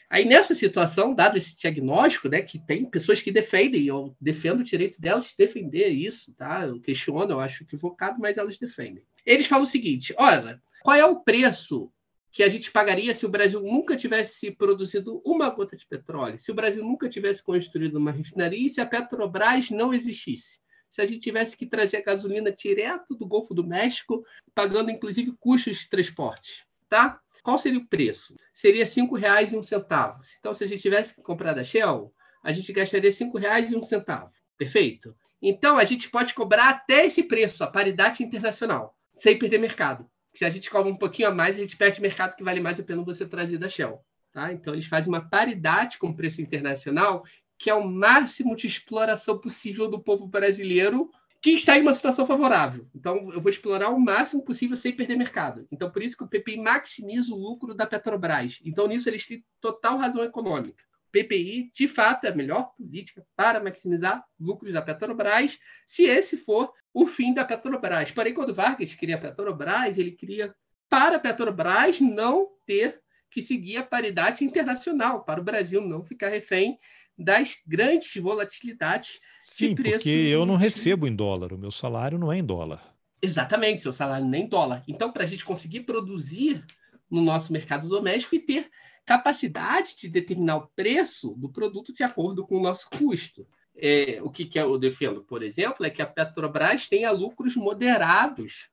Aí, nessa situação, dado esse diagnóstico, né, que tem pessoas que defendem, eu defendo o direito delas de defender isso, tá? Eu questiono, eu acho equivocado, mas elas defendem. Eles falam o seguinte: olha, qual é o preço que a gente pagaria se o Brasil nunca tivesse produzido uma gota de petróleo, se o Brasil nunca tivesse construído uma refinaria e se a Petrobras não existisse? Se a gente tivesse que trazer a gasolina direto do Golfo do México, pagando inclusive custos de transporte, tá? Qual seria o preço? Seria R$ 5,01. Então, se a gente tivesse que comprar da Shell, a gente gastaria R$ 5,01. Perfeito? Então, a gente pode cobrar até esse preço, a paridade internacional, sem perder mercado. Se a gente cobra um pouquinho a mais, a gente perde mercado que vale mais a pena você trazer da Shell. Tá? Então, eles fazem uma paridade com o preço internacional que é o máximo de exploração possível do povo brasileiro que está em uma situação favorável. Então, eu vou explorar o máximo possível sem perder mercado. Então, por isso que o PPI maximiza o lucro da Petrobras. Então, nisso eles têm total razão econômica. O PPI, de fato, é a melhor política para maximizar lucros da Petrobras, se esse for o fim da Petrobras. Porém, quando Vargas queria a Petrobras, ele queria para a Petrobras não ter que seguir a paridade internacional, para o Brasil não ficar refém das grandes volatilidades Sim, de preço. Porque eu não recebo em dólar, o meu salário não é em dólar. Exatamente, seu salário nem é em dólar. Então, para a gente conseguir produzir no nosso mercado doméstico e ter capacidade de determinar o preço do produto de acordo com o nosso custo. é, o que, que eu defendo, por exemplo, é que a Petrobras tenha lucros moderados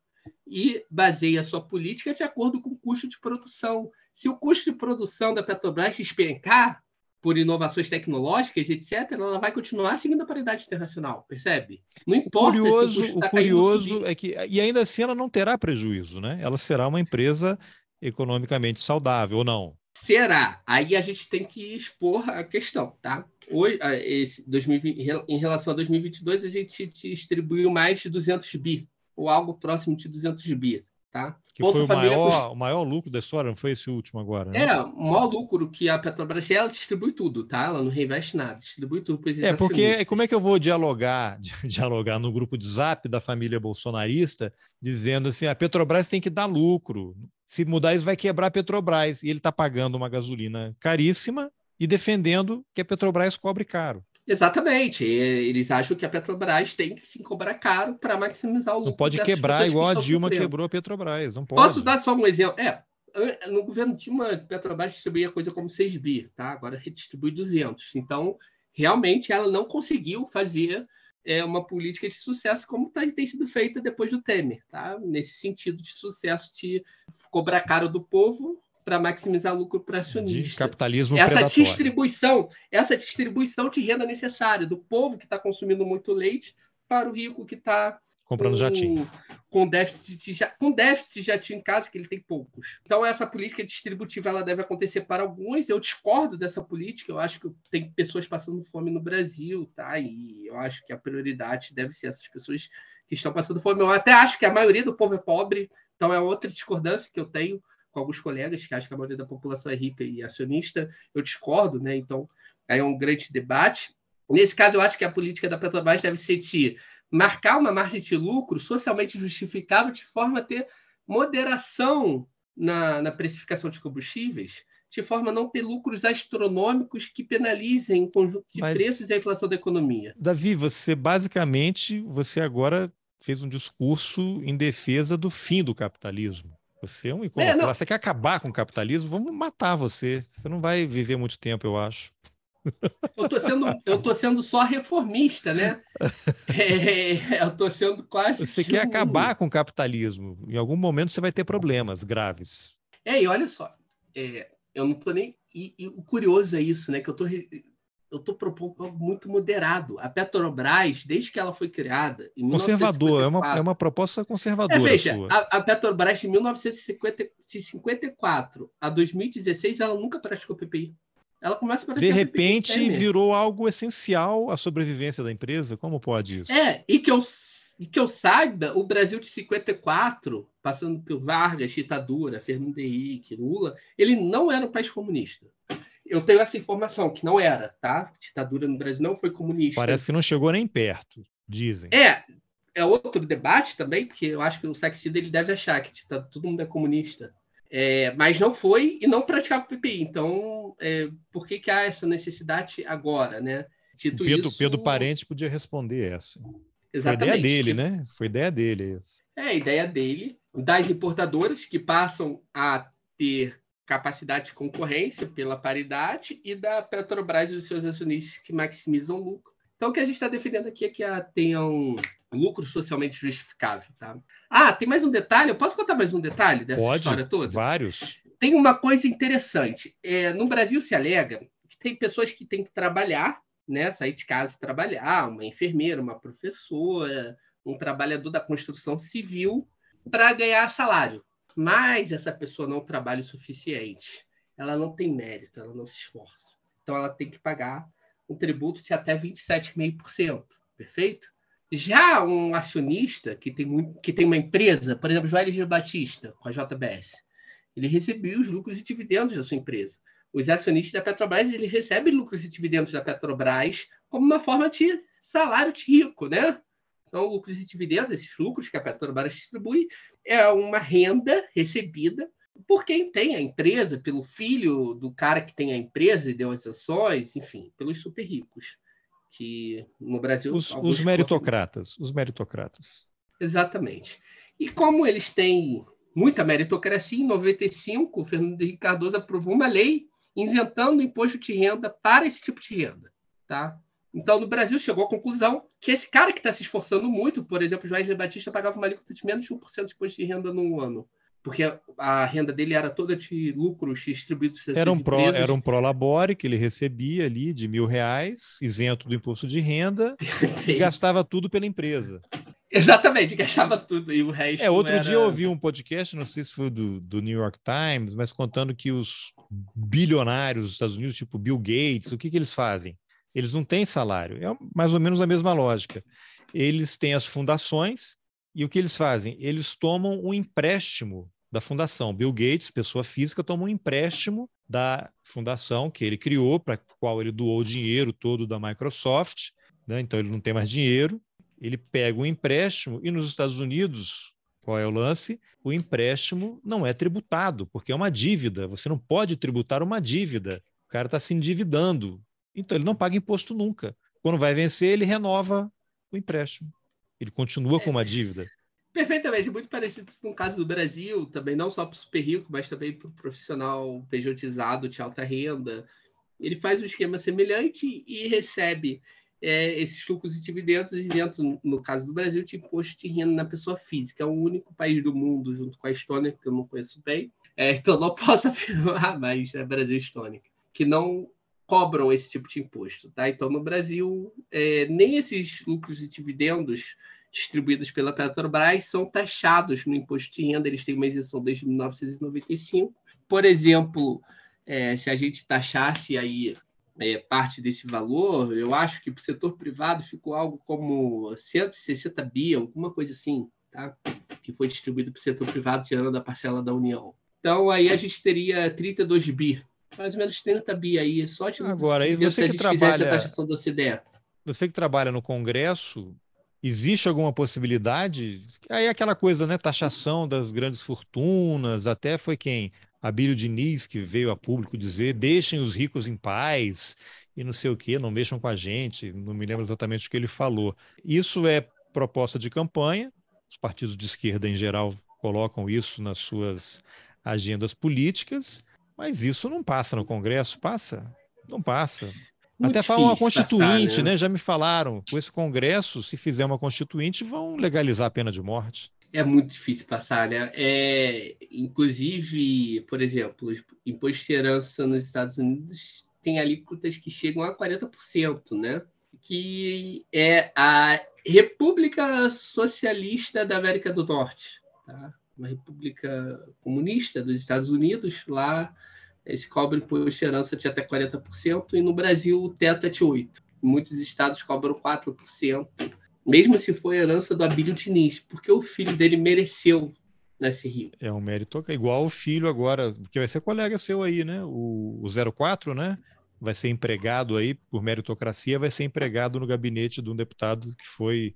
e baseia sua política de acordo com o custo de produção. Se o custo de produção da Petrobras despencar por inovações tecnológicas, etc., ela vai continuar seguindo a paridade internacional, percebe? Não importa. O curioso, se o, o curioso é que, e ainda assim, ela não terá prejuízo, né? Ela será uma empresa economicamente saudável ou não? Será? Aí a gente tem que expor a questão, tá? Hoje, esse 2020, em relação a 2022, a gente distribuiu mais de 200 bi, ou algo próximo de 200 bi, tá? Que Bolsa foi o maior, o maior lucro da história, não foi esse último agora? Né? É, o maior lucro que a Petrobras, ela distribui tudo, tá? Ela não reinveste nada, distribui tudo para É, porque como é que eu vou dialogar, dialogar no grupo de zap da família bolsonarista, dizendo assim, a Petrobras tem que dar lucro, se mudar isso vai quebrar a Petrobras, e ele está pagando uma gasolina caríssima e defendendo que a Petrobras cobre caro. Exatamente. Eles acham que a Petrobras tem que se cobrar caro para maximizar o lucro. Não pode quebrar igual a Dilma sofrendo. quebrou a Petrobras. Não pode. Posso dar só um exemplo? É, no governo Dilma, a Petrobras distribuía coisa como 6 bi, tá? agora redistribui 200. Então, realmente, ela não conseguiu fazer é, uma política de sucesso como tá, tem sido feita depois do Temer. Tá? Nesse sentido de sucesso de cobrar caro do povo para maximizar lucro para acionista. De capitalismo essa predatório. distribuição, essa distribuição de renda necessária do povo que está consumindo muito leite para o rico que está comprando com, jatinho. Com déficit, de, com déficit de jatinho em casa, que ele tem poucos. Então, essa política distributiva ela deve acontecer para alguns. Eu discordo dessa política. Eu acho que tem pessoas passando fome no Brasil, tá? E eu acho que a prioridade deve ser essas pessoas que estão passando fome. Eu até acho que a maioria do povo é pobre. Então, é outra discordância que eu tenho com alguns colegas que acham que a maioria da população é rica e acionista. Eu discordo, né? Então, aí é um grande debate. Nesse caso, eu acho que a política da Petrobras deve ser de marcar uma margem de lucro socialmente justificável de forma a ter moderação na, na precificação de combustíveis, de forma a não ter lucros astronômicos que penalizem o conjunto de Mas, preços e a inflação da economia. Davi, você basicamente, você agora fez um discurso em defesa do fim do capitalismo. Você é um iconoclasta. É, você quer acabar com o capitalismo? Vamos matar você. Você não vai viver muito tempo, eu acho. Eu tô sendo, eu tô sendo só reformista, né? É, eu tô sendo quase. Você quer acabar com o capitalismo. Em algum momento você vai ter problemas graves. É, e olha só, é, eu não tô nem. E, e, o curioso é isso, né? Que eu tô eu estou propondo algo muito moderado. A Petrobras, desde que ela foi criada. Conservador, é, uma, é uma proposta conservadora. É, veja, sua. A, a, Petrobras, de 1954 a 2016, ela nunca praticou PPI. Ela começa a praticar De repente, PPI virou algo essencial à sobrevivência da empresa? Como pode isso? É, e que eu, e que eu saiba, o Brasil de 54, passando por Vargas, ditadura, Fernando Henrique, Lula, ele não era um país comunista eu tenho essa informação, que não era, tá? Ditadura no Brasil não foi comunista. Parece que não chegou nem perto, dizem. É, é outro debate também, porque eu acho que o Saxida ele deve achar que tá, todo mundo é comunista. É, mas não foi e não praticava o PPI. Então, é, por que, que há essa necessidade agora, né? Tito Pedro, isso... Pedro Parente podia responder essa. Exatamente. Foi ideia dele, né? Foi ideia dele. Isso. É, ideia dele, das importadoras que passam a ter capacidade de concorrência pela paridade e da Petrobras e dos seus acionistas que maximizam o lucro. Então, o que a gente está defendendo aqui é que tenha um lucro socialmente justificável. Tá? Ah, tem mais um detalhe? Eu posso contar mais um detalhe dessa Pode, história toda? Vários. Tem uma coisa interessante. É, no Brasil se alega que tem pessoas que têm que trabalhar, né, sair de casa e trabalhar, uma enfermeira, uma professora, um trabalhador da construção civil, para ganhar salário mas essa pessoa não trabalha o suficiente, ela não tem mérito, ela não se esforça. Então ela tem que pagar um tributo de até 27,5%, perfeito? Já um acionista que tem, muito, que tem uma empresa, por exemplo, Joel G. Batista, com a JBS, ele recebeu os lucros e dividendos da sua empresa. Os acionistas da Petrobras eles recebem lucros e dividendos da Petrobras como uma forma de salário de rico, né? Então, lucros e dividendos, esses lucros que a Petrobras distribui, é uma renda recebida por quem tem a empresa, pelo filho do cara que tem a empresa e deu as ações, enfim, pelos super ricos. Que no Brasil. Os, os meritocratas. Os meritocratas. Exatamente. E como eles têm muita meritocracia, em 95, o Fernando Henrique Cardoso aprovou uma lei isentando o imposto de renda para esse tipo de renda. Tá? Então, no Brasil, chegou à conclusão que esse cara que está se esforçando muito, por exemplo, o Joaquim Batista pagava uma alíquota de menos de 1% de imposto de renda no ano porque a renda dele era toda de lucros distribuídos. Era um, pro, era um prolabore que ele recebia ali de mil reais, isento do imposto de renda, e gastava tudo pela empresa. Exatamente, gastava tudo e o resto. É, outro era... dia eu ouvi um podcast, não sei se foi do, do New York Times, mas contando que os bilionários dos Estados Unidos, tipo Bill Gates, o que, que eles fazem? Eles não têm salário. É mais ou menos a mesma lógica. Eles têm as fundações e o que eles fazem? Eles tomam um empréstimo da fundação. Bill Gates, pessoa física, toma um empréstimo da fundação que ele criou, para qual ele doou o dinheiro todo da Microsoft, né? então ele não tem mais dinheiro. Ele pega um empréstimo e nos Estados Unidos, qual é o lance? O empréstimo não é tributado, porque é uma dívida. Você não pode tributar uma dívida. O cara está se endividando. Então ele não paga imposto nunca. Quando vai vencer, ele renova o empréstimo. Ele continua com uma dívida. Perfeitamente, muito parecido com o caso do Brasil, também não só para o super rico, mas também para o profissional pejotizado de alta renda. Ele faz um esquema semelhante e recebe é, esses lucros e dividendos isentos, no caso do Brasil, de imposto de renda na pessoa física. É o único país do mundo, junto com a Estônia, que eu não conheço bem, é, então não posso afirmar, mas é Brasil e Estônia, que não cobram esse tipo de imposto. Tá? Então, no Brasil, é, nem esses lucros e dividendos distribuídos pela Petrobras são taxados no imposto de renda, eles têm uma isenção desde 1995. Por exemplo, é, se a gente taxasse aí é, parte desse valor, eu acho que para o setor privado ficou algo como 160 bi, alguma coisa assim, tá? que foi distribuído para o setor privado tirando a parcela da União. Então, aí a gente teria 32 bi, mais ou menos 30 bi aí, só de Agora, aí você que trabalha... taxação do CDE. Você que trabalha no Congresso, Existe alguma possibilidade? Aí é aquela coisa, né? Taxação das grandes fortunas, até foi quem? Abílio Diniz, que veio a público dizer: deixem os ricos em paz e não sei o quê, não mexam com a gente. Não me lembro exatamente o que ele falou. Isso é proposta de campanha, os partidos de esquerda em geral colocam isso nas suas agendas políticas, mas isso não passa no Congresso, passa? Não passa. Muito Até falam uma constituinte, passar, né? né? Já me falaram, com esse Congresso, se fizer uma constituinte, vão legalizar a pena de morte. É muito difícil passar, né? É, inclusive, por exemplo, imposto de herança nos Estados Unidos tem alíquotas que chegam a 40%, né? Que é a República Socialista da América do Norte, tá? Uma república comunista dos Estados Unidos, lá esse cobra imposto de herança de até 40%, e no Brasil o teto é de 8%. Muitos estados cobram 4%, mesmo se for herança do Abílio Diniz, porque o filho dele mereceu nesse rio. É um mérito igual o filho agora, que vai ser colega seu aí, né? O, o 04, né? Vai ser empregado aí, por meritocracia, vai ser empregado no gabinete de um deputado que foi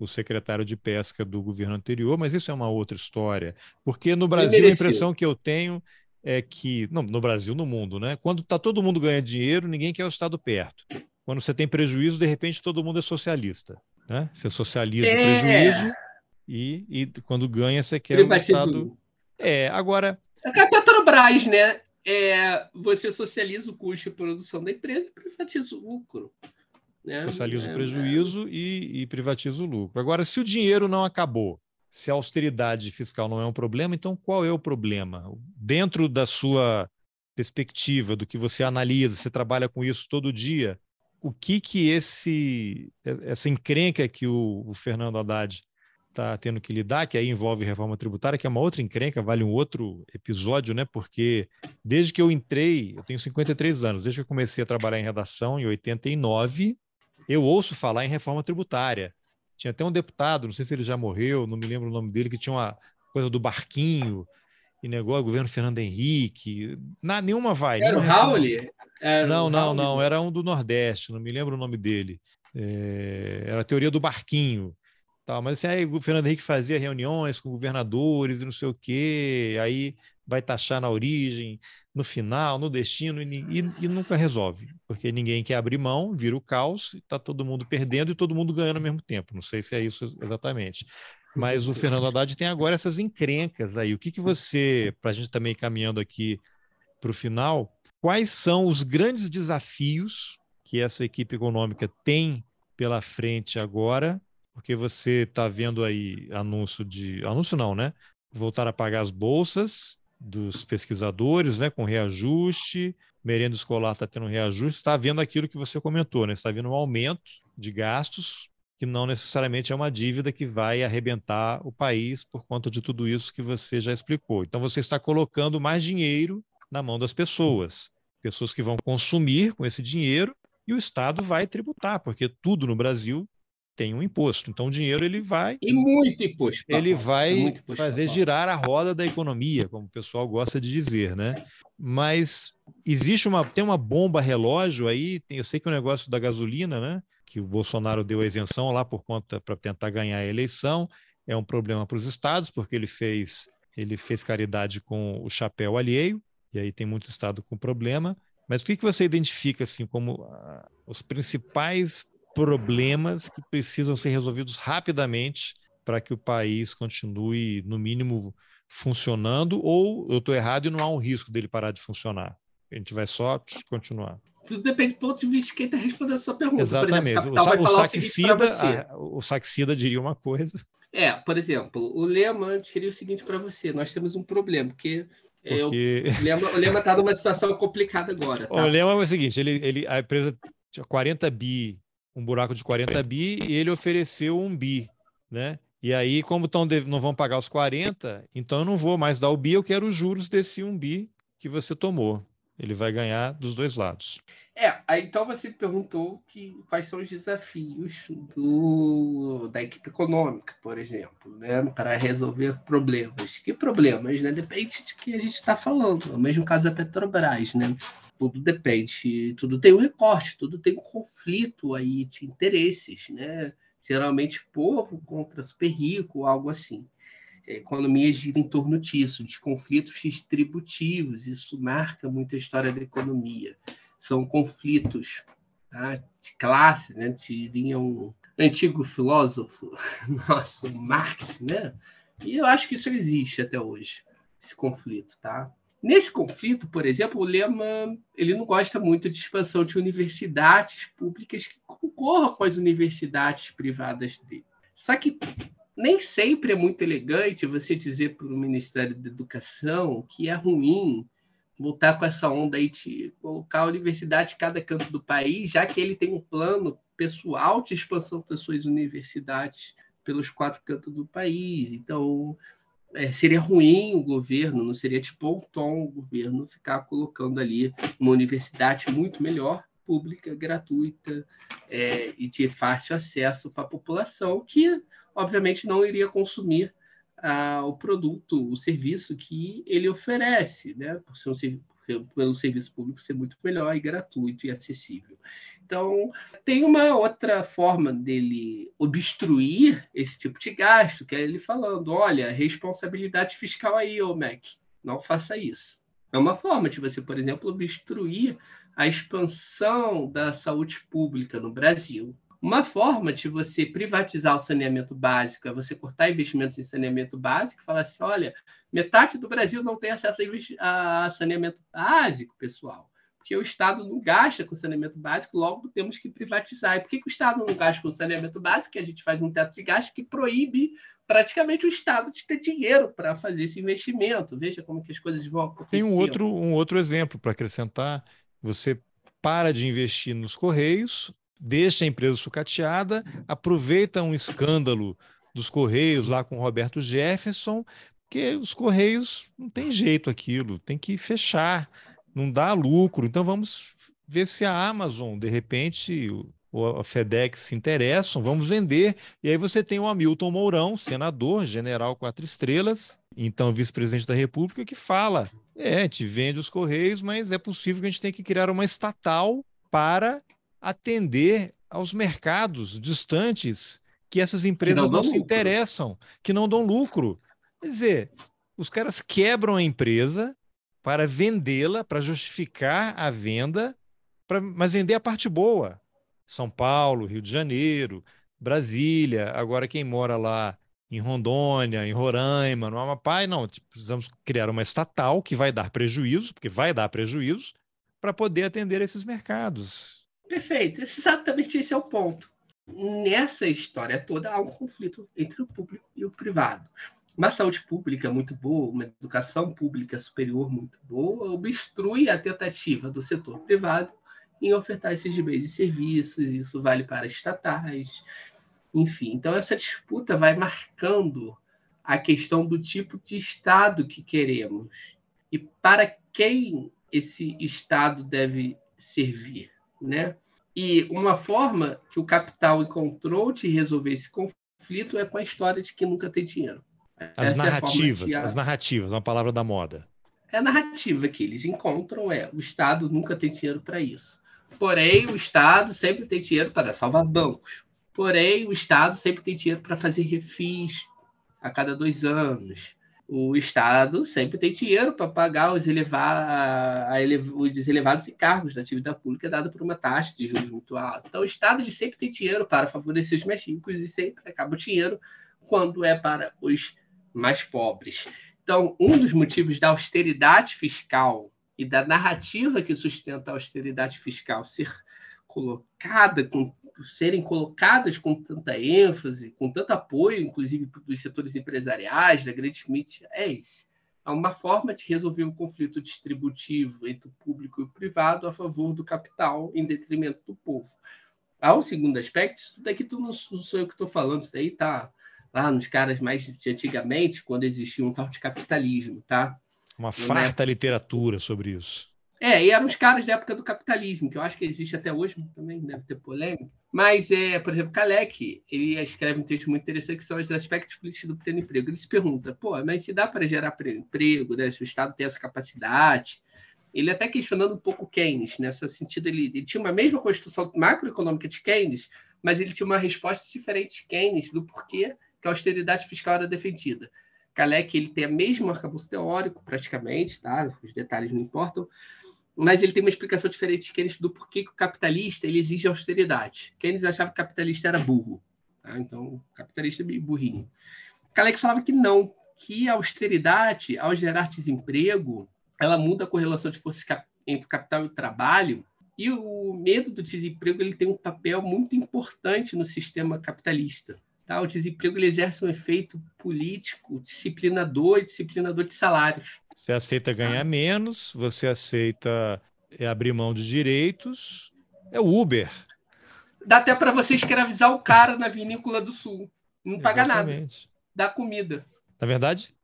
o secretário de pesca do governo anterior, mas isso é uma outra história. Porque no Brasil a impressão que eu tenho é que, não, no Brasil, no mundo, né? Quando está todo mundo ganhando dinheiro, ninguém quer o Estado perto. Quando você tem prejuízo, de repente todo mundo é socialista. Né? Você socializa é. o prejuízo e, e quando ganha, você quer o Estado. É, agora. É a Petrobras, né? É, você socializa o custo de produção da empresa e privatiza o lucro. Né? Socializa o prejuízo é. E, e privatiza o lucro. Agora, se o dinheiro não acabou, se a austeridade fiscal não é um problema, então qual é o problema? Dentro da sua perspectiva, do que você analisa, você trabalha com isso todo dia, o que que esse essa encrenca que o, o Fernando Haddad está tendo que lidar, que aí envolve reforma tributária, que é uma outra encrenca, vale um outro episódio, né? Porque desde que eu entrei, eu tenho 53 anos, desde que eu comecei a trabalhar em redação em 89, eu ouço falar em reforma tributária. Tinha até um deputado, não sei se ele já morreu, não me lembro o nome dele, que tinha uma coisa do barquinho e negócio, governo Fernando Henrique. Na, nenhuma vai. Era o Raul? Não, não, não. Era um do Nordeste, não me lembro o nome dele. É, era a teoria do barquinho. Tal, mas assim, aí o Fernando Henrique fazia reuniões com governadores e não sei o quê, aí vai taxar na origem, no final, no destino, e, e, e nunca resolve, porque ninguém quer abrir mão, vira o caos, está todo mundo perdendo e todo mundo ganhando ao mesmo tempo. Não sei se é isso exatamente. Mas o Fernando Haddad tem agora essas encrencas aí. O que, que você, para a gente também caminhando aqui para o final, quais são os grandes desafios que essa equipe econômica tem pela frente agora, porque você está vendo aí anúncio de. Anúncio não, né? Voltar a pagar as bolsas dos pesquisadores, né? Com reajuste, merenda escolar está tendo reajuste, está vendo aquilo que você comentou, né? Está vendo um aumento de gastos que não necessariamente é uma dívida que vai arrebentar o país por conta de tudo isso que você já explicou. Então, você está colocando mais dinheiro na mão das pessoas, pessoas que vão consumir com esse dinheiro e o Estado vai tributar, porque tudo no Brasil tem um imposto. Então, o dinheiro ele vai. E muito imposto. Ele vai imposto, fazer girar a roda da economia, como o pessoal gosta de dizer, né? Mas existe uma. Tem uma bomba relógio aí, tem, eu sei que o negócio da gasolina, né? que o Bolsonaro deu a isenção lá por conta para tentar ganhar a eleição. É um problema para os estados, porque ele fez, ele fez caridade com o chapéu alheio, e aí tem muito estado com problema. Mas o que, que você identifica assim como ah, os principais problemas que precisam ser resolvidos rapidamente para que o país continue, no mínimo, funcionando? Ou eu estou errado e não há um risco dele parar de funcionar? A gente vai só continuar. Tudo depende do ponto de vista de quem está respondendo a sua pergunta. Exatamente. Exemplo, o, o, saxida, a, o saxida diria uma coisa. É, por exemplo, o Lema diria o seguinte para você: nós temos um problema, porque é, porque... o Lema está numa situação complicada agora. Tá? O Lema é o seguinte: ele, ele, a empresa tinha 40 bi, um buraco de 40 bi, e ele ofereceu um bi, né? E aí, como tão, não vão pagar os 40, então eu não vou mais dar o bi, eu quero os juros desse um bi que você tomou. Ele vai ganhar dos dois lados. É, aí então você perguntou que, quais são os desafios do, da equipe econômica, por exemplo, né, para resolver problemas. Que problemas, né? Depende de que a gente está falando. É o mesmo caso da Petrobras, né? Tudo depende, tudo tem um recorte, tudo tem um conflito aí de interesses, né? Geralmente povo contra super rico, algo assim. A economia gira em torno disso, de conflitos distributivos. Isso marca muito a história da economia são conflitos tá? de classe, né? diria um antigo filósofo, nosso Marx, né? E eu acho que isso existe até hoje, esse conflito, tá? Nesse conflito, por exemplo, o Lema ele não gosta muito de expansão de universidades públicas que concorram com as universidades privadas dele. Só que nem sempre é muito elegante você dizer para o Ministério da Educação que é ruim voltar com essa onda aí de colocar a universidade em cada canto do país, já que ele tem um plano pessoal de expansão das suas universidades pelos quatro cantos do país. Então, é, seria ruim o governo, não seria de bom tom o governo ficar colocando ali uma universidade muito melhor, pública, gratuita é, e de fácil acesso para a população, que obviamente não iria consumir o produto, o serviço que ele oferece, né? Por ser um, pelo serviço público ser muito melhor e gratuito e acessível. Então, tem uma outra forma dele obstruir esse tipo de gasto, que é ele falando: olha, responsabilidade fiscal aí, ô Mac, não faça isso. É uma forma de você, por exemplo, obstruir a expansão da saúde pública no Brasil. Uma forma de você privatizar o saneamento básico é você cortar investimentos em saneamento básico e falar assim: olha, metade do Brasil não tem acesso a saneamento básico, pessoal. Porque o Estado não gasta com saneamento básico, logo temos que privatizar. E por que, que o Estado não gasta com saneamento básico? Que a gente faz um teto de gasto que proíbe praticamente o Estado de ter dinheiro para fazer esse investimento. Veja como que as coisas vão acontecer. Tem um outro, um outro exemplo para acrescentar. Você para de investir nos Correios, deixa a empresa sucateada, aproveita um escândalo dos Correios lá com Roberto Jefferson, porque os Correios não tem jeito aquilo, tem que fechar, não dá lucro. Então vamos ver se a Amazon, de repente, ou a FedEx se interessam, vamos vender. E aí você tem o Hamilton Mourão, senador, general quatro estrelas, então vice-presidente da República, que fala: é, a gente vende os Correios, mas é possível que a gente tenha que criar uma estatal para atender aos mercados distantes que essas empresas que não, não se interessam, que não dão lucro. Quer dizer, os caras quebram a empresa para vendê-la, para justificar a venda, pra, mas vender a parte boa. São Paulo, Rio de Janeiro, Brasília, agora quem mora lá em Rondônia, em Roraima, no Amapá, não, tipo, precisamos criar uma estatal que vai dar prejuízo, porque vai dar prejuízo, para poder atender esses mercados. Perfeito, exatamente esse é o ponto. Nessa história toda há um conflito entre o público e o privado. Uma saúde pública muito boa, uma educação pública superior muito boa, obstrui a tentativa do setor privado em ofertar esses bens e serviços, isso vale para estatais, enfim. Então, essa disputa vai marcando a questão do tipo de Estado que queremos e para quem esse Estado deve servir, né? E uma forma que o capital encontrou de resolver esse conflito é com a história de que nunca tem dinheiro. As Essa narrativas, é a... as narrativas, uma palavra da moda. É a narrativa que eles encontram é o Estado nunca tem dinheiro para isso. Porém, o Estado sempre tem dinheiro para salvar bancos. Porém, o Estado sempre tem dinheiro para fazer refis a cada dois anos. O Estado sempre tem dinheiro para pagar os, elevar, os elevados encargos da atividade pública dada por uma taxa de juros muito alta. Então, o Estado ele sempre tem dinheiro para favorecer os mais ricos e sempre acaba o dinheiro quando é para os mais pobres. Então, um dos motivos da austeridade fiscal e da narrativa que sustenta a austeridade fiscal ser colocada, com, serem colocadas com tanta ênfase, com tanto apoio, inclusive dos setores empresariais, da grande mídia, é esse. É uma forma de resolver um conflito distributivo entre o público e o privado a favor do capital em detrimento do povo. Há um segundo aspecto, isso daqui tu não sou eu que estou falando, isso aí está lá nos caras mais de antigamente, quando existia um tal de capitalismo, tá? Uma farta literatura sobre isso. É, e eram os caras da época do capitalismo, que eu acho que existe até hoje, também deve ter polêmica. Mas, é, por exemplo, Kalec, ele escreve um texto muito interessante que são os aspectos políticos do pleno emprego. Ele se pergunta, pô, mas se dá para gerar emprego, né, se o Estado tem essa capacidade? Ele até questionando um pouco Keynes, nessa sentido, ele, ele tinha uma mesma construção macroeconômica de Keynes, mas ele tinha uma resposta diferente de Keynes do porquê que a austeridade fiscal era defendida. Kalec ele tem a mesma arcabouço teórico, praticamente, tá? os detalhes não importam, mas ele tem uma explicação diferente de Keynes do porquê que o capitalista ele exige austeridade. Keynes achava que o capitalista era burro, tá? então o capitalista é burrinho. Kalec falava que não, que a austeridade, ao gerar desemprego, ela muda a correlação de forças entre capital e trabalho, e o medo do desemprego ele tem um papel muito importante no sistema capitalista. Tá? O desemprego ele exerce um efeito político, disciplinador, disciplinador de salários. Você aceita ganhar menos, você aceita é, abrir mão de direitos, é o Uber. Dá até para você escravizar o cara na vinícola do sul. Não paga nada. Dá comida. Na verdade,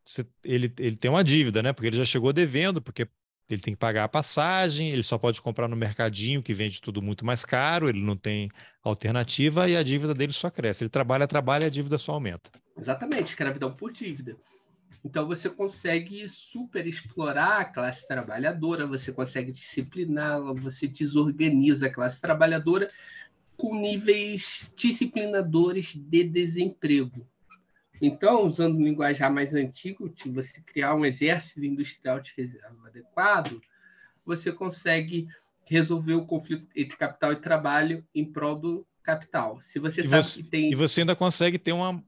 ele, ele tem uma dívida, né? Porque ele já chegou devendo, porque ele tem que pagar a passagem, ele só pode comprar no mercadinho que vende tudo muito mais caro, ele não tem alternativa e a dívida dele só cresce. Ele trabalha, trabalha e a dívida só aumenta. Exatamente, escravidão por dívida. Então você consegue super explorar a classe trabalhadora, você consegue discipliná-la, você desorganiza a classe trabalhadora com níveis disciplinadores de desemprego. Então, usando um linguajar mais antigo, de você criar um exército industrial de reserva adequado, você consegue resolver o conflito entre capital e trabalho em prol do capital. Se você e sabe você, que tem. E você ainda consegue ter uma,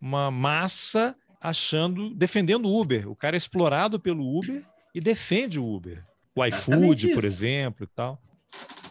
uma massa achando, defendendo o Uber. O cara é explorado pelo Uber e defende o Uber. O iFood, por exemplo, e tal.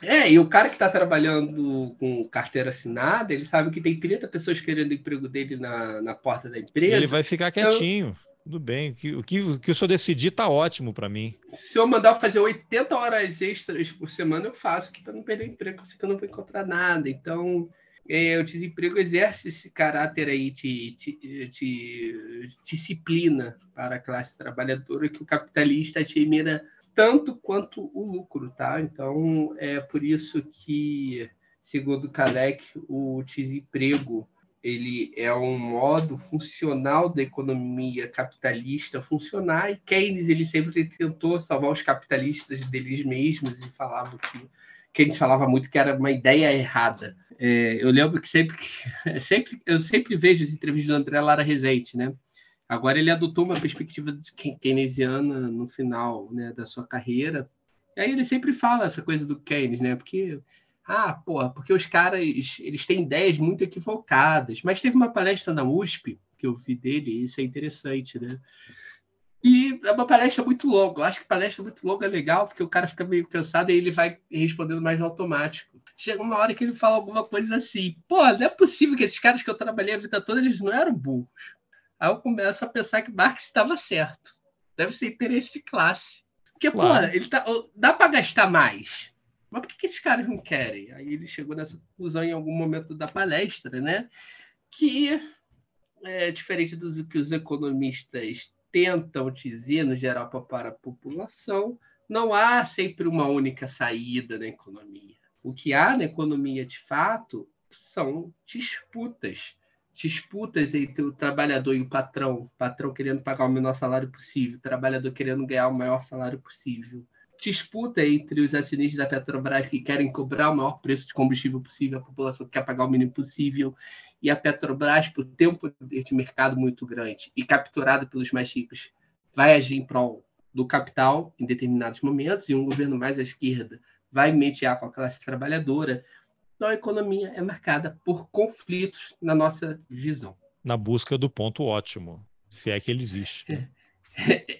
É, e o cara que está trabalhando com carteira assinada, ele sabe que tem 30 pessoas querendo o emprego dele na, na porta da empresa. Ele vai ficar então quietinho. Então, Tudo bem. O que, o que, o que o senhor decidir está ótimo para mim. Se eu mandar fazer 80 horas extras por semana, eu faço aqui para não perder o emprego, porque eu não vou encontrar nada. Então, é, o desemprego exerce esse caráter aí de, de, de, disciplina para a classe trabalhadora que o capitalista admira tanto quanto o lucro, tá? Então, é por isso que, segundo Kalec, o desemprego ele é um modo funcional da economia capitalista funcionar e Keynes ele sempre tentou salvar os capitalistas deles mesmos e falava que Keynes falava muito que era uma ideia errada. É, eu lembro que sempre, sempre eu sempre vejo as entrevistas do André Lara Rezende, né? Agora ele adotou uma perspectiva keynesiana no final né, da sua carreira. E aí ele sempre fala essa coisa do Keynes, né? Porque ah, porra, porque os caras eles têm ideias muito equivocadas. Mas teve uma palestra na USP que eu vi dele, e isso é interessante, né? E é uma palestra muito longa. Eu acho que palestra muito longa é legal, porque o cara fica meio cansado e ele vai respondendo mais no automático. chega uma hora que ele fala alguma coisa assim, pô, não é possível que esses caras que eu trabalhei a vida toda, eles não eram burros. Aí eu começo a pensar que Marx estava certo. Deve ser interesse de classe. Porque, claro. pô, ele tá, dá para gastar mais. Mas por que, que esses caras não querem? Aí ele chegou nessa conclusão em algum momento da palestra, né? Que é diferente do que os economistas tentam dizer no geral para a população, não há sempre uma única saída na economia. O que há na economia, de fato, são disputas. Disputas entre o trabalhador e o patrão. O patrão querendo pagar o menor salário possível, o trabalhador querendo ganhar o maior salário possível. Disputa entre os acionistas da Petrobras que querem cobrar o maior preço de combustível possível, a população que quer pagar o mínimo possível, e a Petrobras, por ter um poder de mercado muito grande e capturada pelos mais ricos, vai agir em prol do capital em determinados momentos, e um governo mais à esquerda vai mediar com a classe trabalhadora. Então, a economia é marcada por conflitos na nossa visão. Na busca do ponto ótimo, se é que ele existe. Né?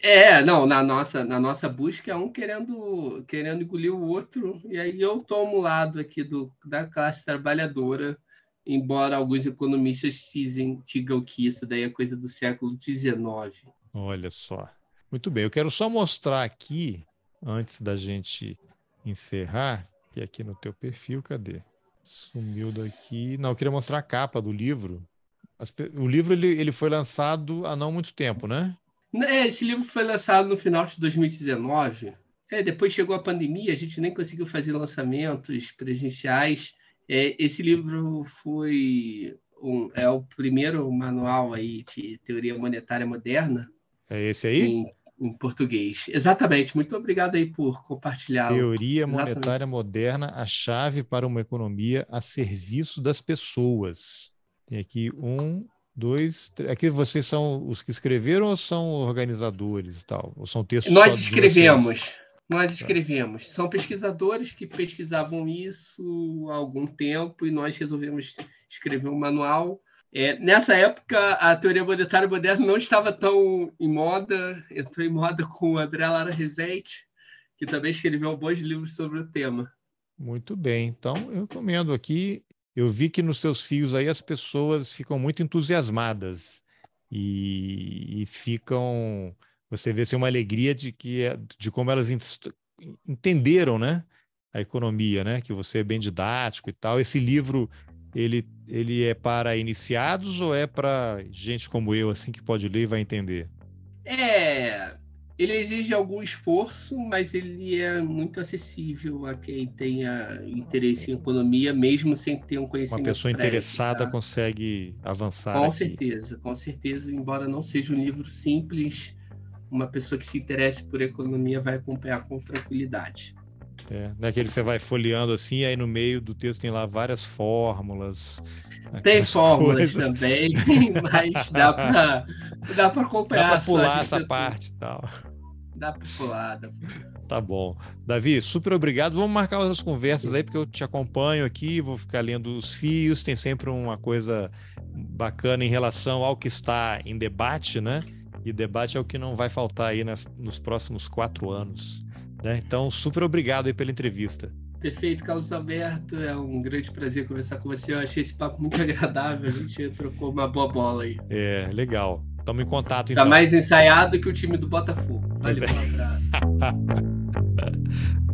É, não, na nossa, na nossa busca é um querendo, querendo engolir o outro, e aí eu tomo o lado aqui do, da classe trabalhadora, embora alguns economistas dizem, digam que isso daí é coisa do século XIX. Olha só. Muito bem, eu quero só mostrar aqui, antes da gente encerrar, que aqui no teu perfil, cadê? Sumiu daqui. Não, eu queria mostrar a capa do livro. O livro ele, ele foi lançado há não muito tempo, né? É, esse livro foi lançado no final de 2019. É, depois chegou a pandemia, a gente nem conseguiu fazer lançamentos presenciais. É, esse livro foi um, é o primeiro manual aí de teoria monetária moderna. É esse aí? Em, em português. Exatamente. Muito obrigado aí por compartilhar. Teoria monetária moderna, a chave para uma economia a serviço das pessoas. Tem aqui um, dois, três. Aqui vocês são os que escreveram ou são organizadores e tal? Ou são textos Nós escrevemos. Nós tá. escrevemos. São pesquisadores que pesquisavam isso há algum tempo e nós resolvemos escrever um manual. É, nessa época, a teoria monetária moderna não estava tão em moda, entrou em moda com o André Lara Rezende, que também escreveu bons livros sobre o tema. Muito bem, então eu recomendo aqui. Eu vi que nos seus fios aí as pessoas ficam muito entusiasmadas e, e ficam você vê assim, uma alegria de que é, de como elas entenderam, né, a economia, né, que você é bem didático e tal. Esse livro ele, ele é para iniciados ou é para gente como eu assim que pode ler e vai entender? É, ele exige algum esforço, mas ele é muito acessível a quem tenha interesse em economia, mesmo sem ter um conhecimento. Uma pessoa interessada tá? consegue avançar. Com aqui. certeza, com certeza, embora não seja um livro simples uma pessoa que se interesse por economia vai acompanhar com tranquilidade. É, naquele que você vai folheando assim, e aí no meio do texto tem lá várias fórmulas. Tem fórmulas coisas. também, mas dá para dá acompanhar. Dá para pular essa parte e tal. Dá para pular, dá Tá bom. Davi, super obrigado. Vamos marcar outras conversas aí, porque eu te acompanho aqui, vou ficar lendo os fios, tem sempre uma coisa bacana em relação ao que está em debate, né? E debate é o que não vai faltar aí nas, nos próximos quatro anos. Né? Então, super obrigado aí pela entrevista. Perfeito, Carlos Alberto. É um grande prazer conversar com você. Eu achei esse papo muito agradável. A gente trocou uma boa bola aí. É, legal. Estamos em contato tá então. Tá mais ensaiado que o time do Botafogo. Valeu, um abraço.